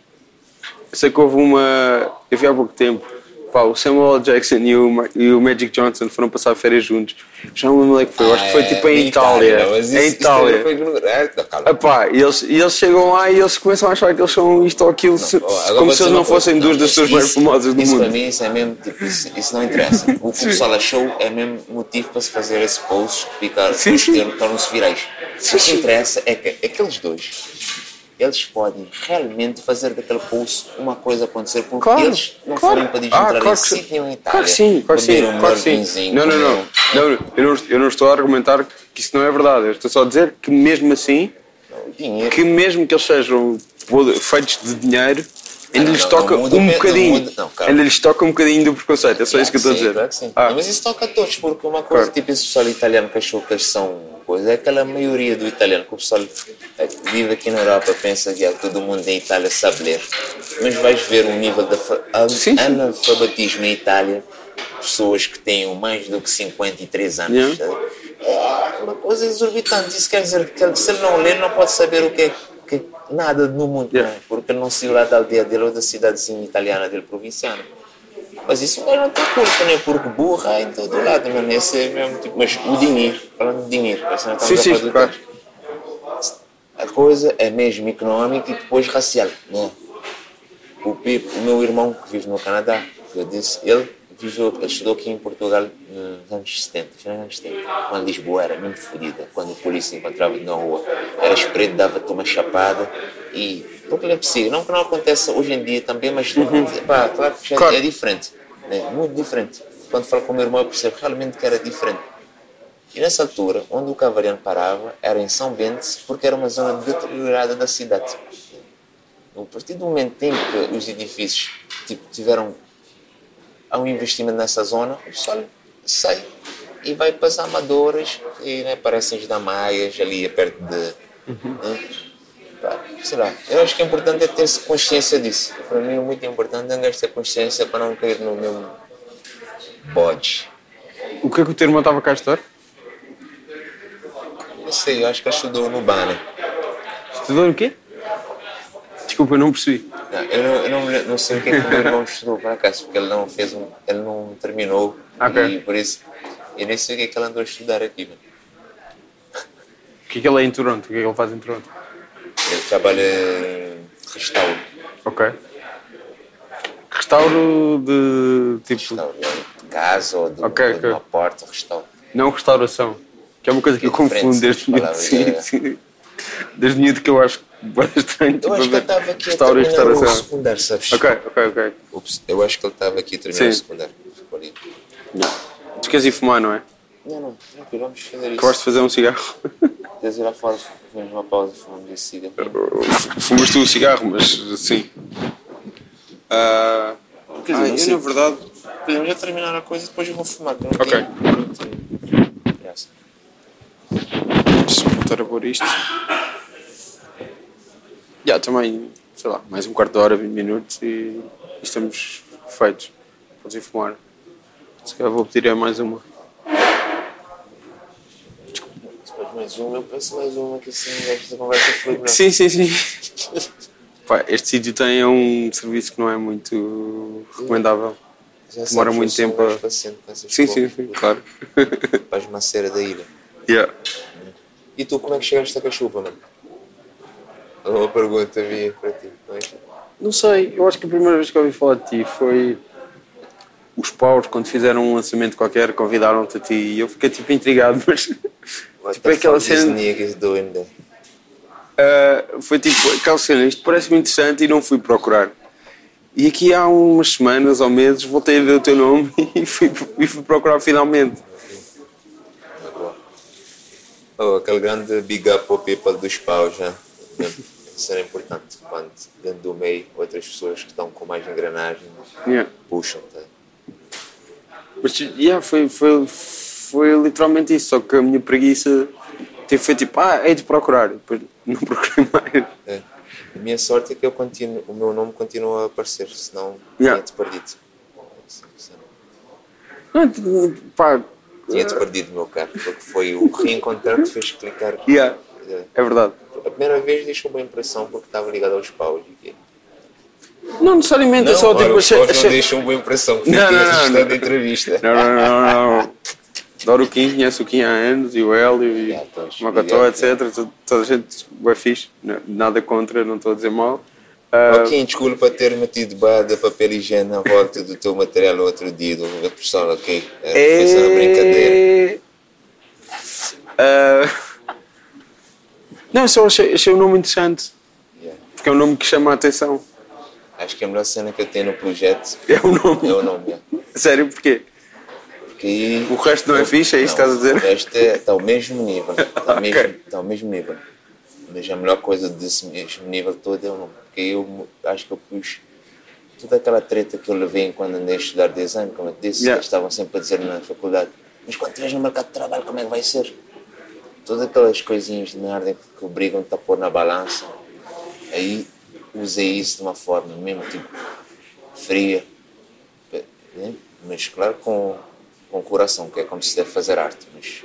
Eu sei que houve uma. Eu vi há pouco tempo. Pá, o Samuel. Jackson e o, e o Magic Johnson foram passar férias juntos. Já não me lembro é que foi. Eu acho que foi Ah, tipo é, em Itália. não, mas isso- em isso Itália. foi. Epá, e eles, e eles chegam lá e eles começam a achar que eles são isto ou aquilo, se- Ó, agora como se eles não coisa. fossem duas das pessoas isso- mais famosas do isso mundo. para mim, isso é mesmo, tipo, isso, isso não interessa. O que o pessoal achou é mesmo motivo para se fazer esse post que ter- tornam-se virais. O que interessa é que aqueles dois, eles podem realmente fazer daquele post uma coisa acontecer, porque Claro, eles não claro. foram impedidos de Ah, entrar claro em que sim. sítio em Itália. Claro que sim, claro que sim. um Claro que sim. Não, não, não. não eu, não eu não estou a argumentar que isso não é verdade. Eu estou só a dizer que mesmo assim, dinheiro. que mesmo que eles sejam feitos de dinheiro, ainda lhes toca um bocadinho. ainda lhes toca um bocadinho do preconceito. É só isso que eu estou a dizer. claro que sim. Ah, Mas isso toca a todos, porque uma coisa, tipo, esse pessoal italiano que achou que eles são coisa, é aquela maioria do italiano que o pessoal é, que vive aqui na Europa pensa que ah, todo mundo em Itália sabe ler. Mas vais ver o nível de analfabetismo em Itália, pessoas que tenham mais do que 53 anos. É uma coisa exorbitante. Isso quer dizer que se ele não ler, não pode saber o que é que, nada no mundo, Yeah. não é? porque não saiu lá da aldeia dele ou da cidadezinha italiana dele, provinciana. Mas isso não não tem culpa, né? Porque burra em todo lado, mano. Esse é mesmo tipo. Mas o dinheiro, falando de dinheiro, parece não Sim, sim, claro. A coisa é mesmo económica e depois racial, né? O, Pipo, o meu irmão que vive no Canadá, que eu disse, ele ele estudou aqui em Portugal nos anos 70, final dos anos 70, quando Lisboa era mesmo fodida, quando a polícia encontrava na rua, era espreito, dava-te uma chapada e é possível, não que não aconteça hoje em dia também, mas pá, claro que já Claro. é diferente, né? muito diferente. Quando falo com o meu irmão eu percebo realmente que era diferente. E nessa altura, onde o Cavariano parava, era em São Bento, porque era uma zona deteriorada da cidade. A partir do momento em que os edifícios tipo, tiveram há um investimento nessa zona, o pessoal sai e vai para as Amadoras e né, parecem os Damaias ali perto de. né? Pá, sei lá, eu acho que é importante é ter consciência disso. Para mim é muito importante gajo ter consciência para não cair no meu bode. O que é que o teu irmão estava cá a estudar? Não sei, eu acho que ajudou no banner. Estudou no quê? Desculpa, eu não percebi. Não, eu não, eu não, não sei o que é que o meu irmão estudou por acaso, porque ele não fez um, ele não terminou Ok. e por isso eu nem sei o que é que ele andou a estudar aqui. Mano. O que é que ele é em Toronto? O que é que ele faz em Toronto? Ele trabalha em restauro, Ok. Restauro de tipo. restauro de casa ou de, Ok, ou de ok. uma porta, restauro. Não restauração. Que é uma coisa que eu É diferente, confundo desde Sim, é. sim. Desde miúdo que eu acho bastante. Eu acho que ele estava aqui a terminar o secundário, sabes? Ok, ok, ok. Ups, eu acho que ele estava aqui a terminar o secundário. Ali. Tu queres ir fumar, não é? Não, não, tranquilo, vamos fazer isso. Gosto de fazer um cigarro. (laughs) Queres ir lá fora, fazemos uma pausa, fumamos esse cigarro. Fumas tu o cigarro, mas sim. Ah, Quer dizer, ah, não eu sei. na verdade. Podemos já terminar a coisa e depois eu vou fumar. não Ok. tenho- não graça. Deixa-me voltar a pôr isto. Já, também, sei lá, mais um quarto de hora, 20 minutos e estamos feitos. Podes ir fumar. Se calhar vou pedir mais uma. Mais uma, eu peço mais uma, que assim esta conversa flui melhor. Sim, sim, sim. Pá, este sítio tem um serviço que não é muito recomendável. Já demora muito tempo a- paciente Sim, sim, sim, claro. Faz uma cera da ilha. (laughs) yeah. E tu, como é que chegaste a Cachupa, mano? Uma pergunta minha para ti. não é? Não sei, eu acho que a primeira vez que ouvi falar de ti foi os paus, quando fizeram um lançamento qualquer, convidaram-te a ti e eu fiquei tipo intrigado, mas What tipo aquela cena. nigga is doing there? Uh, foi tipo aquela cena, isto parece-me interessante e não fui procurar. E aqui há umas semanas ou meses voltei a ver o teu nome (laughs) e fui, e fui procurar finalmente. Oh, aquele grande big up ao people dos paus, (laughs) já. Era importante quando dentro do meio outras pessoas que estão com mais engrenagem Yeah. puxam, tá? Mas yeah, foi, foi, foi literalmente isso, só que a minha preguiça tipo, foi tipo, ah, hei de procurar. Depois (laughs) não procurei mais. É. A minha sorte é que eu continuo, o meu nome continua a aparecer, senão Yeah. tinha-te perdido. Não, pá, Tinha-te perdido, meu caro, porque foi o reencontrar que fez clicar. yeah, É. verdade. A primeira vez deixou uma impressão porque estava ligado aos paus. e quê? Não necessariamente, eu só tipo os achei. paus não achei... deixam boa impressão, fiquei Não, não, não, não. da entrevista. Não, não, não, não, não. Adoro o Kim, conheço o Kim há anos e o Hélio e o Macató, etc. Toda- Toda a gente é fixe, nada contra, não estou a dizer mal. Ah, Ok, desculpa ter metido barra de papel higiene à volta do teu material no outro dia, do pessoal, ok? É, Foi só uma brincadeira. Ah, não, só achei, achei o nome interessante, Yeah. porque é um nome que chama a atenção. Acho que a melhor cena que eu tenho no projeto (laughs) É o nome. é o nome. yeah. Sério, porquê? Porque O resto não é fixe, é isso que estás a dizer? O resto é- está ao mesmo nível. Está (laughs) ao, mesmo, está ao mesmo nível. Mas a melhor coisa desse mesmo nível todo é o nome. Porque eu acho que eu pus toda aquela treta que eu levei quando andei a estudar design, como eu te disse, Yeah. que estavam sempre a dizer na faculdade. Mas quando estiveres no mercado de trabalho, como é que vai ser? Todas aquelas coisinhas de merda que obrigam-te a pôr na balança. Aí usei isso de uma forma mesmo tipo fria, mas claro com, com coração, que é como se deve fazer arte. Mas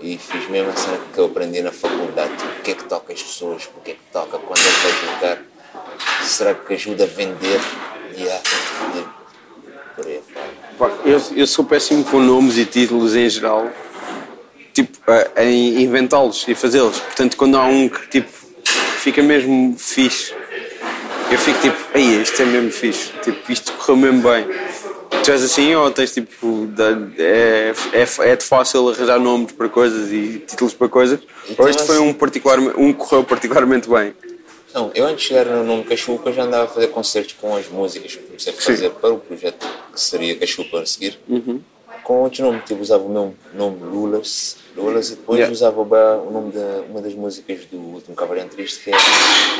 e fiz mesmo a cena que eu aprendi na faculdade: o que é que toca as pessoas, o que é que toca, quando é que vai tocar, será que ajuda a vender? E fora. Pá, Eu, eu sou péssimo com nomes e títulos em geral, tipo, em inventá-los e fazê-los. Portanto, quando há um que tipo, fica mesmo fixe, eu fico tipo, aí isto é mesmo fixe, tipo, isto correu mesmo bem. Tu és assim ou tens tipo, é, é, é de fácil arranjar nomes para coisas e títulos para coisas? Então, Ou este foi assim- um, particular, um que correu particularmente bem? Não, eu antes de chegar no nome Cachupa já andava a fazer concertos com as músicas que comecei a fazer para o projeto que seria Cachupa a seguir. Com outros nomes, tipo, usava o meu nome Lulas, Lulas e depois Yeah. usava o nome de uma das músicas do último Cavariano Triste, que é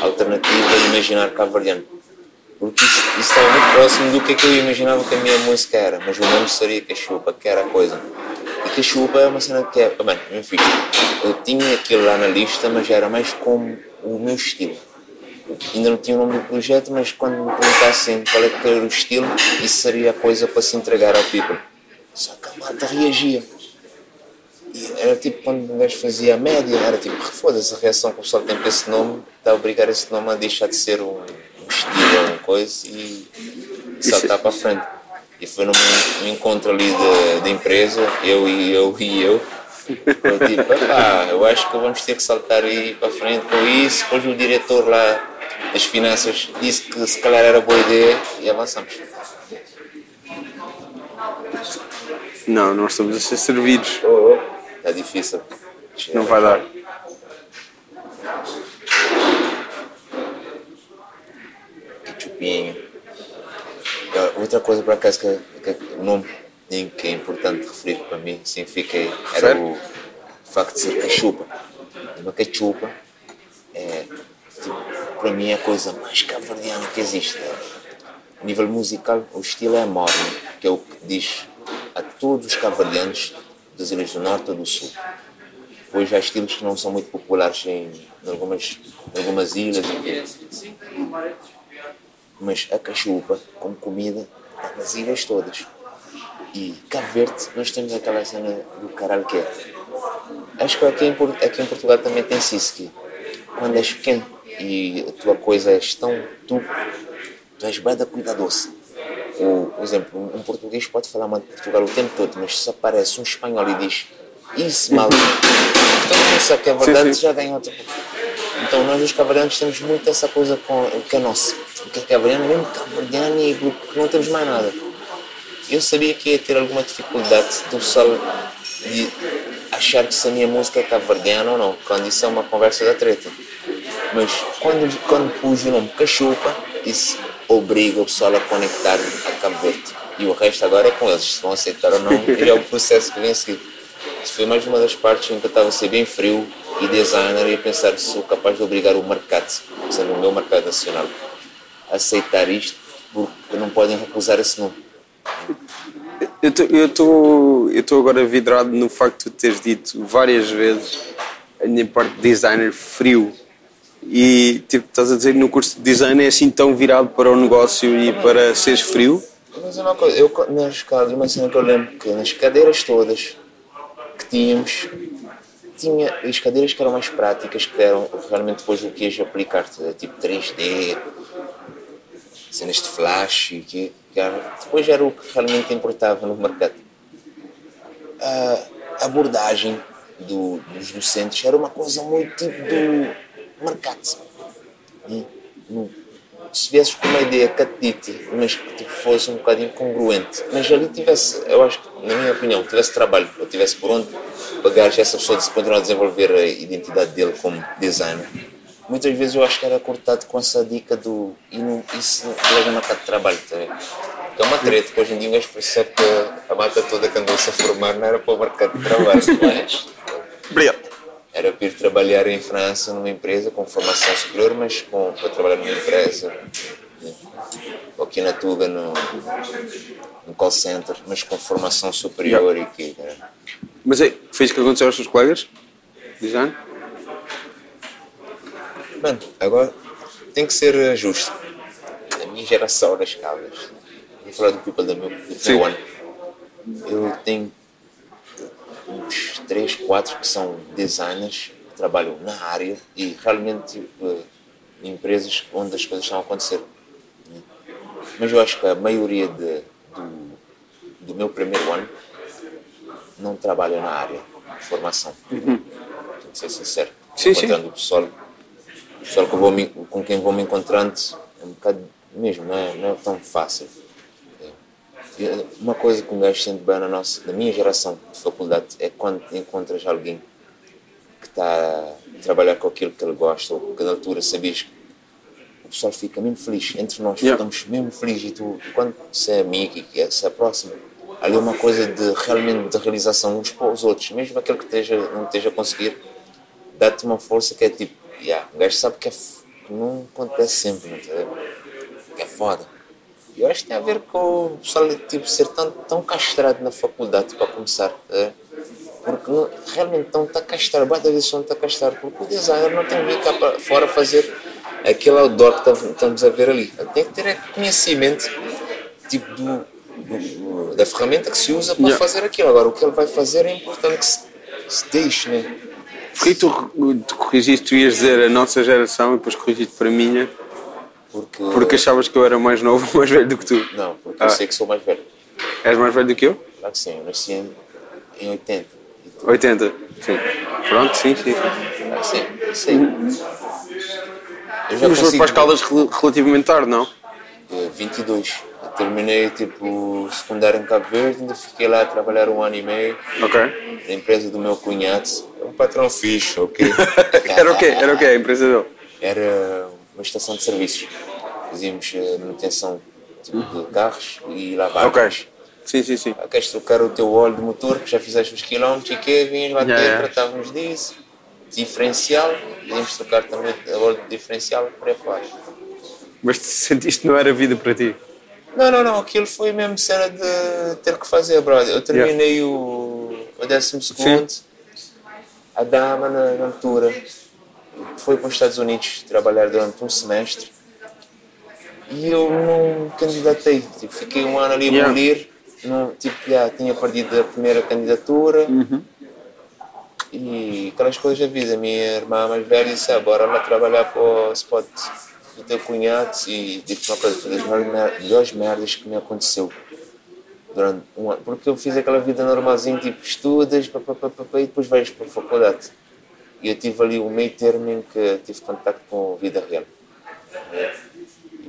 Alternativa Imaginar Cavariano. Porque isso, isso estava muito próximo do que, é que eu imaginava que a minha música era, mas o nome seria Cachupa, que era a coisa. E Cachupa é uma cena que é, bem, meu filho, eu tinha aquilo lá na lista, mas era mais como o meu estilo ainda não tinha o nome do projeto, mas quando me perguntassem qual é que era o estilo, isso seria a coisa para se entregar ao people. Só que a malta reagia. E era tipo quando um gajo fazia a média, era tipo, foda-se, a reação que o pessoal tem para esse nome está a obrigar esse nome a deixar de ser um, um estilo ou uma coisa e saltar para a frente. E foi num, num encontro ali da empresa, eu e eu e eu, eu tipo, "Epá, eu acho que vamos ter que saltar aí para a frente com isso. Depois o diretor lá das finanças disse que se calhar era boa ideia e avançamos. Não, nós estamos a ser servidos. Está difícil. Não vai dar. Chupinho. Outra coisa por acaso que, que o nome que é importante referir para mim significa era o facto de ser cachupa. Uma cachupa é tipo, para mim é a coisa mais caverdiana que existe. A nível musical, o estilo é morno, que é o que diz a todos os caverdianos das ilhas do norte ou do sul. Pois há estilos que não são muito populares em, algumas, algumas ilhas. Mas a cachupa, como comida, está nas ilhas todas. E Cabo Verde, nós temos aquela cena do que é. Acho que aqui em, aqui em Portugal também tem isso que quando és pequeno e a tua coisa és tão tu, tu és bada cuidadoso. Ou, por exemplo, um português pode falar mal de Portugal o tempo todo, mas se aparece um espanhol e diz isso mal, mundo sabe que é verdade, sim. já ganhou outro. Então nós os cavalianos temos muito essa coisa com o que é nosso. O que é cavaliano mesmo cavaliano e porque não temos mais nada. Eu sabia que ia ter alguma dificuldade do pessoal de achar que se a minha música é cabo-verdiana ou não, quando isso é uma conversa da treta. Mas quando, quando pus o nome Cachupa, isso obriga o pessoal a conectar a Cabo Verde. E o resto agora é com eles, se vão aceitar ou não, e é o processo que vem a seguir. Isso foi mais uma das partes em que eu estava a ser bem frio e designer e a pensar se sou capaz de obrigar o mercado, sendo o meu mercado nacional, a aceitar isto, porque não podem recusar esse nome. Eu estou agora vidrado no facto de teres dito várias vezes a minha parte de designer frio. E tipo, estás a dizer no curso de design é assim tão virado para o negócio e para seres frio? Mas é uma coisa, eu nas cadeiras, uma cena que eu lembro que nas cadeiras todas que tínhamos, tinha as cadeiras que eram mais práticas, que eram realmente depois o que ias aplicar, tipo 3D, cenas de flash, que, que era, depois era o que realmente importava no mercado. A abordagem do, dos docentes era uma coisa muito tipo do mercado. E, no- se viesses com uma ideia catite, mas que tipo, fosse um bocado incongruente, mas ali tivesse, eu acho que, na minha opinião, tivesse trabalho, ou tivesse por onde pagar essa pessoa de continuar a desenvolver a identidade dele como designer. Muitas vezes eu acho que era cortado com essa dica do. E não, isso leva uma de trabalho, ver? Que é uma treta, que hoje em dia um gajo percebe que a mata toda que andou-se a formar não era para o mercado de trabalho, (laughs) mas Obrigado. Era para ir trabalhar em França numa empresa com formação superior, mas com, para trabalhar numa empresa, aqui na Tuga, no, no call center, mas com formação superior e que. né, Mas é, foi isso que aconteceu aos teus colegas? Design? Mano, agora tem que ser eh, justo. A minha geração das caldas, vou falar do people do meu, do meu ano, eu tenho uns 3, 4 que são designers, que trabalham na área e realmente tipo, eh, em empresas onde as coisas estão a acontecer. né? Mas eu acho que a maioria de- do, do meu primeiro ano não trabalha na área de formação. Tenho que ser sincero. Sim, sim. Encontrando o pessoal o pessoal que vou me- com quem vou me encontrando é um bocado mesmo, não é, não é tão fácil. É. Uma coisa que um gajo sente bem na, nossa, na minha geração de faculdade é quando encontras alguém que está a trabalhar com aquilo que ele gosta, ou que na altura sabias que o pessoal fica mesmo feliz. Entre nós Yeah. ficamos mesmo felizes e tu, quando se é amigo e se aproxima, ali é uma coisa de realmente de realização uns para os outros, mesmo aquele que esteja, não esteja a conseguir, dá-te uma força que é tipo, yeah, o gajo sabe que, é, que não acontece sempre, não tá? que é foda. Eu acho que tem a ver com o pessoal tipo, ser tão, tão castrado na faculdade para começar. tá? Porque não, realmente não está castrado, basta vezes não está castrado, porque o designer não tem que vir cá para fora fazer aquele outdoor que tam- estamos a ver ali. Tem que ter é conhecimento tipo, do, do- da ferramenta que se usa para Yeah. fazer aquilo. Agora, o que ele vai fazer é importante que se, se deixe, né? Porquê tu, tu corrigiste, tu ias dizer a nossa geração e depois corrigiste para a minha? Porque, Porque achavas que eu era mais novo (laughs) ou mais velho do que tu? Não, porque Ah. eu sei que sou mais velho. És mais velho do que eu? Claro que sim, eu nasci em, em 80. E tu? 80. Sim. Pronto, sim, sim. Claro que sim, eu já Mas consigo para as caldas rel- relativamente tarde, não? Eh, 22. Eu terminei tipo secundário em Cabo Verde, ainda fiquei lá a trabalhar um ano e meio Ok. na empresa do meu cunhado. É um patrão fixe, ok? (laughs) Era o quê? Era o quê? A empresa dele? Era uma estação de serviços. Fazíamos eh, manutenção tipo, de carros e lavagem. Ok. Sim, sim, sim. Ah, queres trocar o teu óleo de motor, que já fizeste os quilómetros e que vinhas lá Yeah, dentro, yeah. tratávamos disso. Diferencial, podíamos trocar também o óleo de diferencial por aí fora. Mas sentiste que não era vida para ti? Não, não, não, aquilo foi mesmo cena de ter que fazer, brother. Eu terminei o, o décimo segundo, a dama na, na altura foi para os Estados Unidos trabalhar durante um semestre E eu não candidatei. Tipo, fiquei um ano ali a Yeah. molir. Não, tipo, já tinha perdido a primeira candidatura. Uhum. E aquelas coisas da vida. Minha irmã mais velha disse: ah, bora lá trabalhar para o spot do teu cunhado. E disse uma coisa: foi das melhores mer- melhores merdas que me aconteceu. Durante um ano. Porque eu fiz aquela vida normalzinha, tipo, estudas, pá, pá, pá, pá, e depois vais para a faculdade. E eu tive ali o meio termo em que tive contato com a vida real.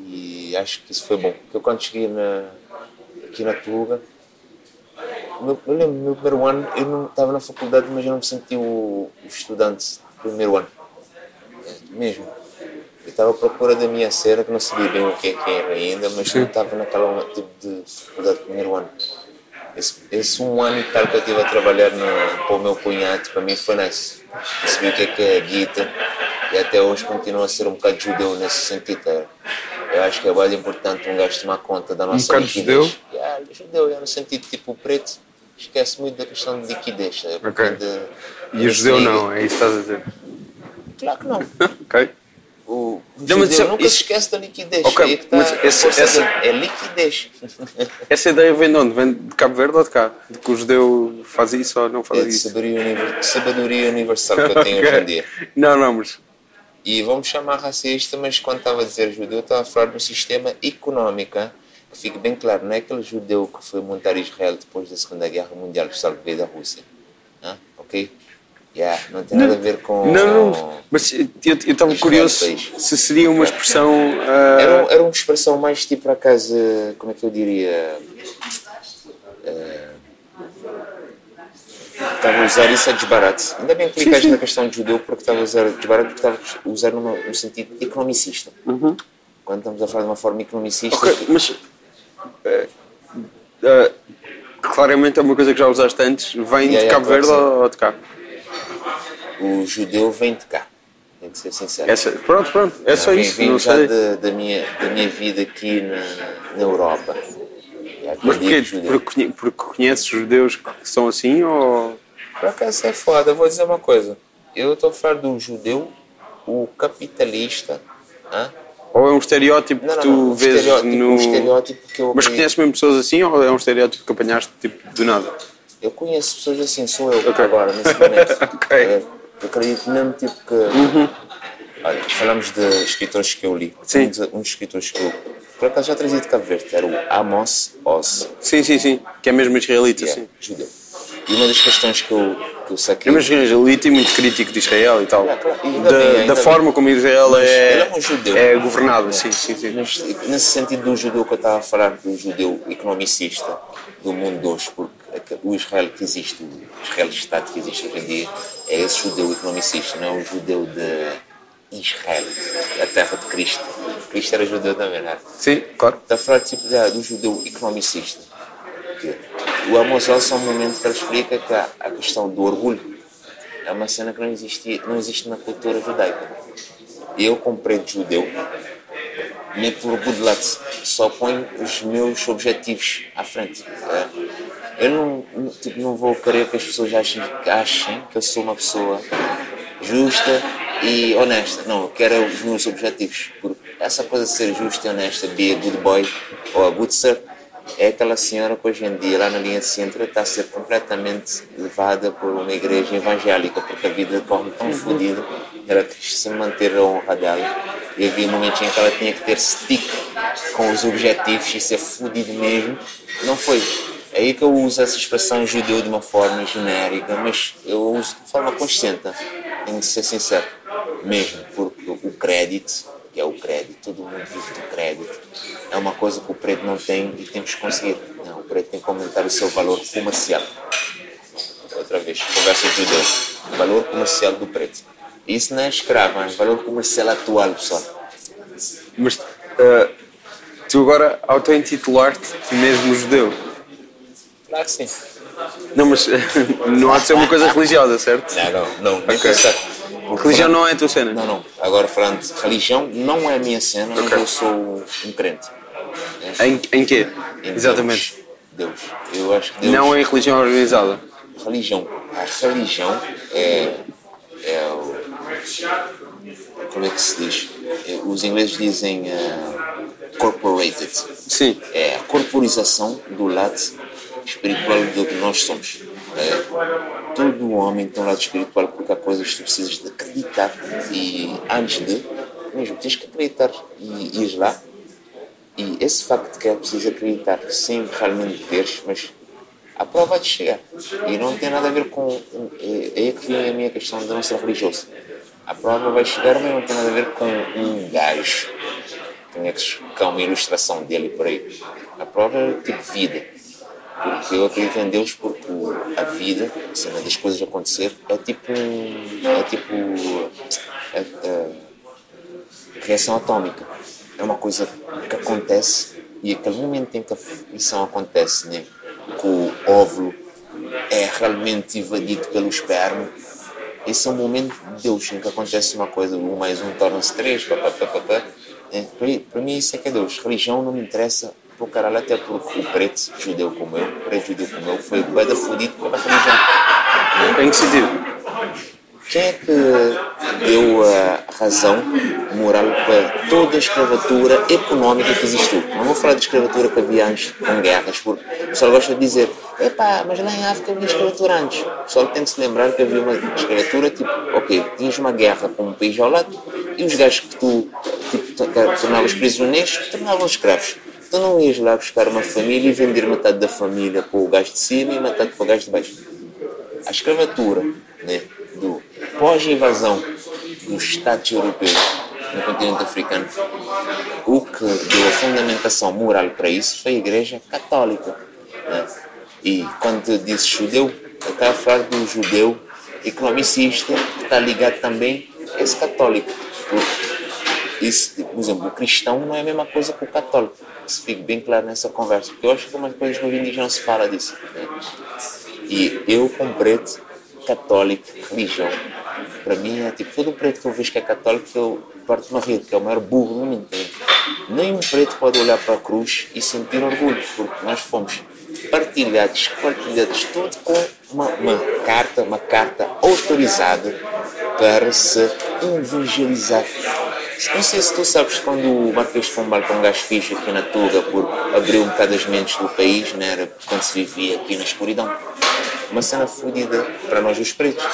E acho que isso foi bom. Porque eu quando cheguei na, aqui na Tuga, eu lembro, no meu primeiro ano, eu não estava na faculdade, mas eu não me senti o, o estudante do primeiro ano. Mesmo. Eu estava à procura da minha cena, que não sabia bem o que é que era ainda, mas não estava naquela tipo de faculdade do primeiro ano. Esse, esse um ano e tal que eu estive a trabalhar no, para o meu cunhado, para mim foi nice. Percebi o que é que é guita e até hoje continua a ser um bocado judeu nesse sentido. tá? Eu acho que é mais importante um gajo tomar conta da nossa bocado liquidez. judeu? Yeah, judeu, é no sentido tipo preto, esquece muito da questão de liquidez. tá? Ok. De- E o judeu não, é isso que estás a dizer. Claro que não. (laughs) Ok? O, Não, mas isso- nunca isso- se esquece da liquidez. Ok, Aí é tá essa- dele. É liquidez. (laughs) Essa ideia vem de onde? Vem de Cabo Verde ou de cá? De que o judeu faz isso ou não faz É de isso? sabedoria, sabedoria universal que eu tenho (laughs) Ok. hoje em dia. Não, não, mas. E vamos chamar racista, mas quando estava a dizer judeu, estava a falar do sistema econômico. hein? Que fique bem claro, não é aquele judeu que foi montar Israel depois da Segunda Guerra Mundial, que veio da Rússia. hein? Ok? Yeah, não tem nada a ver com. Não, não. Mas eu estava curioso país. se seria uma expressão. ah, Era, era uma expressão mais tipo, por acaso, como é que eu diria? Eh, Estava a usar isso a desbarato. Ainda bem que clicaste na questão de judeu porque estava a usar desbarato porque estava a usar numa, num sentido economicista. Quando estamos a falar de uma forma economicista, Uhum. Ok, mas. ah, claramente é uma coisa que já usaste antes. Vem Yeah, de yeah, Cabo claro Verde ou de cá? O judeu vem de cá. Tem que ser sincero. Essa, pronto, pronto. É só Vem- isso. vem Não já da, minha, da minha vida aqui na, na Europa. Mas porquê? Porque, porque conheces judeus que são assim ou. Por acaso é foda, vou dizer uma coisa. Eu estou a falar do judeu, o capitalista. hã? Ou é um estereótipo Não, que não, tu não. Um vês estereótipo, no. um estereótipo que eu Mas conheces mesmo pessoas assim ou é um estereótipo que apanhaste tipo do nada? Eu conheço pessoas assim, sou eu Ok. agora, nesse (laughs) momento. Ok. Uhum. É, Eu acredito mesmo tipo que. Olha, falamos de escritores que eu li. Sim. Um dos, um dos escritores que eu. Por acaso já trazia de Cabo Verde, era o Amos Oz, Sim, sim, sim. Que é mesmo israelita, é sim. judeu. E uma das questões que eu, que eu saquei. É mesmo israelita e muito crítico de Israel e tal. Claro, claro. E Da, bem, da bem. forma como Israel Mas é, é um judeu. é governado, sim, sim, sim. Mas, nesse sentido do judeu que eu estava a falar, do judeu economicista do mundo de hoje, porque o Israel que existe, o Israel-Estado que existe hoje em dia, é esse judeu economicista, não é o judeu de Israel, a terra de Cristo. Cristo era judeu também, não é? Sim, claro. Está a falar tipo, já, do judeu economicista. O Amos Oz é um momento que ele explica que a, questão do orgulho é uma cena que não existe, não existe na cultura judaica. Eu, como preto judeu, meto o orgulho de lado, só ponho os meus objetivos à frente. é. Eu não, tipo, não vou querer que as pessoas achem, que achem que eu sou uma pessoa justa e honesta. Não, eu quero os meus objetivos. Porque essa coisa de ser justa e honesta, be a good boy ou a good sir, é aquela senhora que hoje em dia, lá na linha de centro, está a ser completamente levada por uma igreja evangélica, porque a vida corre tão fodida, ela quis se manter a honra dela. E havia momentos em que ela tinha que ter stick com os objetivos e ser fodido mesmo. Não foi. É aí que eu uso essa expressão judeu de uma forma genérica, mas eu uso de forma consciente. Tenho que ser sincero. Mesmo, porque o crédito, que é o crédito, todo mundo vive do crédito, é uma coisa que o preto não tem e temos que conseguir. Não, o preto tem que aumentar o seu valor comercial. Outra vez, conversa de judeu. Valor comercial do preto. Isso não é escravo, é valor comercial atual, pessoal. Mas ah, tu agora auto-intitular-te mesmo judeu. Claro que sim. Não, mas (laughs) não há de ser uma coisa religiosa, certo? Não, não, não, nem. Porque Religião não é a tua cena. Não, não. Agora falando de religião, não é a minha cena, mas Ok. eu sou um crente. Em, em quê? Em Exatamente. Deus. Deus. Eu acho que Deus. Não em religião organizada. Religião. A religião é. é o. Como é que se diz? É, Os ingleses dizem. eh, corporated. Sim. É a corporização do lado espiritual do que nós somos. É, todo homem tem um lado espiritual porque há coisas que tu precisas de acreditar e antes de, mesmo tens que acreditar e ir lá. E esse facto de que é preciso acreditar sem realmente veres, mas a prova vai de chegar. E não tem nada a ver com. É, é que vem a minha questão de não ser religioso. A prova vai chegar, mas não tem nada a ver com um gajo. Tem que é uma ilustração dele por aí. A prova é tipo vida. Porque eu acredito em Deus porque a vida, a cena das coisas acontecer, é tipo. É tipo. É, é, reação atômica. É uma coisa que acontece e aquele momento em que a missão acontece, né? que o óvulo é realmente invadido pelo esperma, esse é o momento de Deus em que acontece uma coisa, um mais um torna-se três, papapá. É, para mim isso é que é Deus. Religião não me interessa pro caralho, até porque o preto judeu como eu, preto judeu como eu, foi bem fudido pela religião. Em que sentido? Quem é que deu a razão moral para toda a escravatura económica que existiu? Não vou falar de escravatura que havia antes com guerras, porque o pessoal gosta de dizer epá, mas lá em África havia escravatura antes. O pessoal tem que se lembrar que havia uma escravatura tipo, ok, tinhas uma guerra com um país ao lado e os gajos que tu tipo, tornavas prisioneiros tornavam escravos. Tu não ias lá buscar uma família e vender metade da família para o gajo de cima e metade para o gajo de baixo. A escravatura, né? do pós-invasão dos Estados europeus no continente africano, o que deu a fundamentação moral para isso foi a Igreja Católica. Né? E quando diz judeu, está a falar do judeu economicista que está ligado também a esse católico. Isso, por exemplo, o cristão não é a mesma coisa que o católico. Isso fica bem claro nessa conversa, porque eu acho que uma coisa que hoje em dia não se fala disso. Né? E eu, como preto, católico, religião. Para mim é tipo, todo preto que eu vejo que é católico, eu parto uma rede, que é o maior burro no mundo. Nem um preto pode olhar para a cruz e sentir orgulho, porque nós fomos partilhados, partilhados tudo com uma, uma carta, uma carta autorizada para se evangelizar. Não sei se tu sabes quando de Pombal, com um gajo fixe aqui na Tuga, por abrir um bocado as mentes do país, né, era quando se vivia aqui na escuridão. Uma cena fodida para nós os pretos.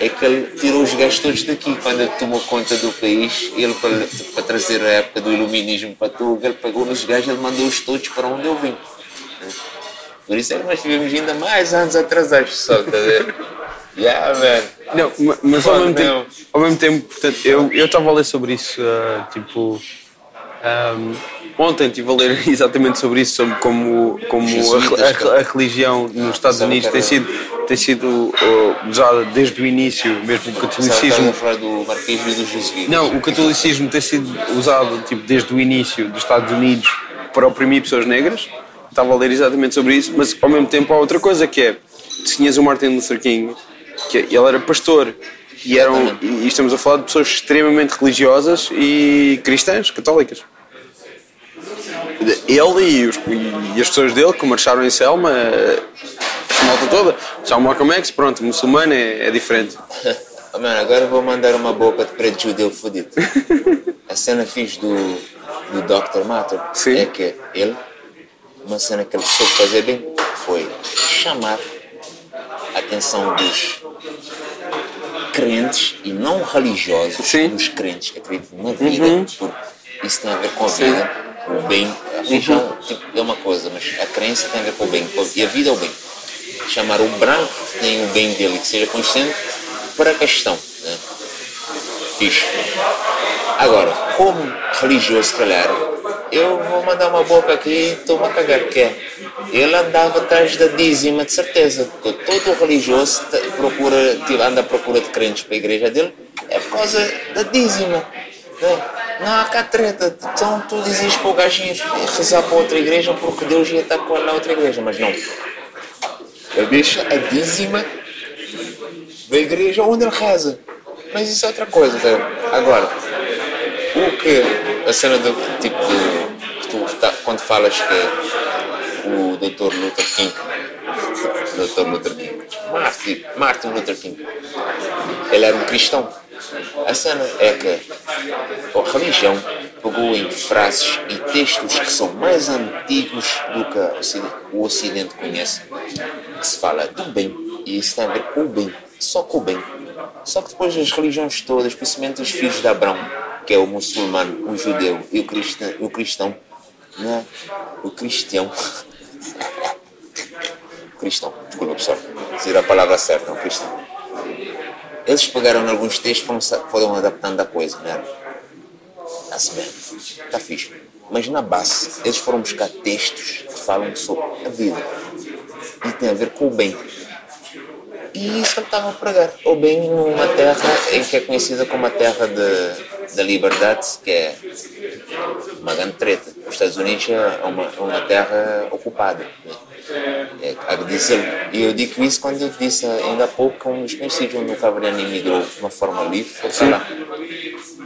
É que ele tirou os gajos todos daqui quando ele tomou conta do país. Ele para, para trazer a época do iluminismo para Tuga ele pegou nos gajos ele mandou-os todos para onde eu vim. Por isso é que nós tivemos ainda mais anos atrasados pessoal, está a ver? Yeah, velho. Não, mas ao mesmo, tempo, ao mesmo tempo, portanto, eu estava a ler sobre isso, uh, tipo, um, ontem estive a ler (laughs) exatamente sobre isso, sobre como, como a, a, a religião nos Estados Unidos tem sido, tem sido uh, usada desde o início, mesmo o catolicismo. falar do e jesuítas. Não, o catolicismo tem sido usado tipo, desde o início dos Estados Unidos para oprimir pessoas negras. Estava a ler exatamente sobre isso, mas ao mesmo tempo há outra coisa que é, tinhas o Martin Luther King, que ele era pastor e eram e estamos a falar de pessoas extremamente religiosas e cristãs, católicas ele e, os, e, as pessoas dele que marcharam em Selma, a malta toda, já o Malcolm X, pronto, muçulmano é, é diferente. (laughs) Mano, agora vou mandar uma boca de preto judeu fodido. (laughs) a cena fiz do, do Dr. Matter Sim. é que ele, uma cena que ele soube fazer bem foi chamar a atenção dos crentes e não religiosos, Sim. dos crentes que acreditam na vida, uhum. porque isso tem a ver com a vida. Sim o bem, a religião tipo, é uma coisa, mas a crença tem a ver com o bem, e a vida é o bem. Chamar o branco que tem o bem dele, que seja consciente, para a questão. Né? Fixe. Agora, como religioso, se calhar, eu vou mandar uma boca aqui e estou-me a cagar, que é, ele andava atrás da dízima, de certeza, porque todo religioso procura, anda à procura de crentes para a igreja dele, é por causa da dízima. Né? Não há cá treta. Então tu dizias para o gajo ir rezar para outra igreja porque Deus ia estar com ele na outra igreja, mas não. Ele deixa a dízima da igreja onde ele reza. Mas isso é outra coisa. Tá? Agora, o que a cena do tipo de, tu tá, quando falas que o Dr. Luther King, Dr. Luther King, Martin, Martin Luther King, ele era um cristão. A cena é que a religião pegou em frases e textos que são mais antigos do que o Ocidente, conhece, que se fala do bem, e isso tem a ver com o bem, só com o bem. Só que depois as religiões todas, principalmente os filhos de Abraão, que é o muçulmano, o judeu e o cristão, não é? o cristão, cristão, desculpa pessoal, dizer a palavra certa, não, cristão. Eles pegaram alguns textos foram, foram adaptando a coisa, né? Está-se bem, está fixe. Mas na base, eles foram buscar textos que falam sobre a vida e tem a ver com o bem. E isso estava a pregar. O bem numa terra em que é conhecida como a terra de, da liberdade, que é uma grande treta. Os Estados Unidos é uma, uma terra ocupada. Né? É, e eu digo isso quando eu disse ainda há pouco que um dos conhecidos o Cavaliano imigrou de uma forma livre foi lá.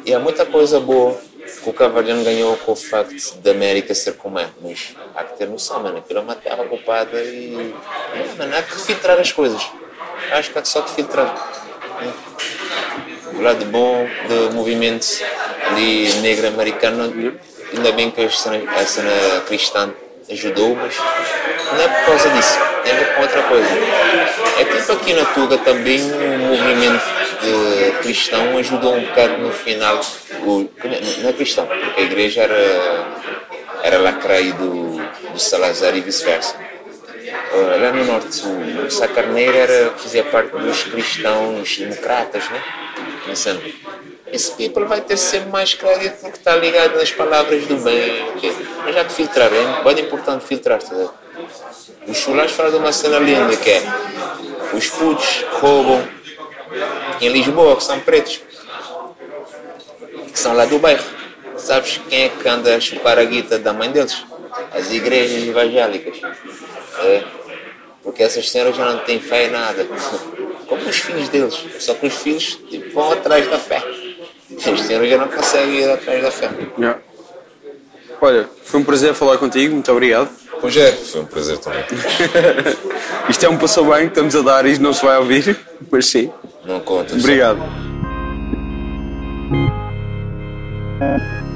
E há muita coisa boa que o Cavaliano ganhou com o facto da América ser como é, mas há que ter noção, mano, aquilo é uma terra ocupada e. Mano, há que filtrar as coisas. Acho que há só que filtrar. O lado bom do movimento ali negro americano, ainda bem que a cena, cristã ajudou, mas não é por causa disso, tem a ver com outra coisa. É tipo aqui na Tuga também o movimento de cristão ajudou um bocado no final, o, não é cristão, porque a igreja era, era lacraio do, do Salazar e vice-versa. Uh, lá no norte, o Sá Carneiro era, fazia parte dos cristãos democratas, né? Pensando, esse people vai ter sempre mais crédito porque está ligado nas palavras do bem. Mas já te filtrar, é bem importante filtrar. Tá? Os chulares falam de uma cena linda que é os putos roubam em Lisboa, que são pretos, que são lá do bairro. Sabes quem é que anda a chupar a guita da mãe deles? As igrejas evangélicas. É, porque essas senhoras já não têm fé em nada. Como os filhos deles. Só que os filhos tipo, vão atrás da fé. As senhoras já não conseguem ir atrás da fé. Yeah. Olha, foi um prazer falar contigo, muito obrigado. Pois é, foi um prazer também. (laughs) Isto é um passo bem que estamos a dar e não se vai ouvir, mas sim. Não conta. Obrigado. Só.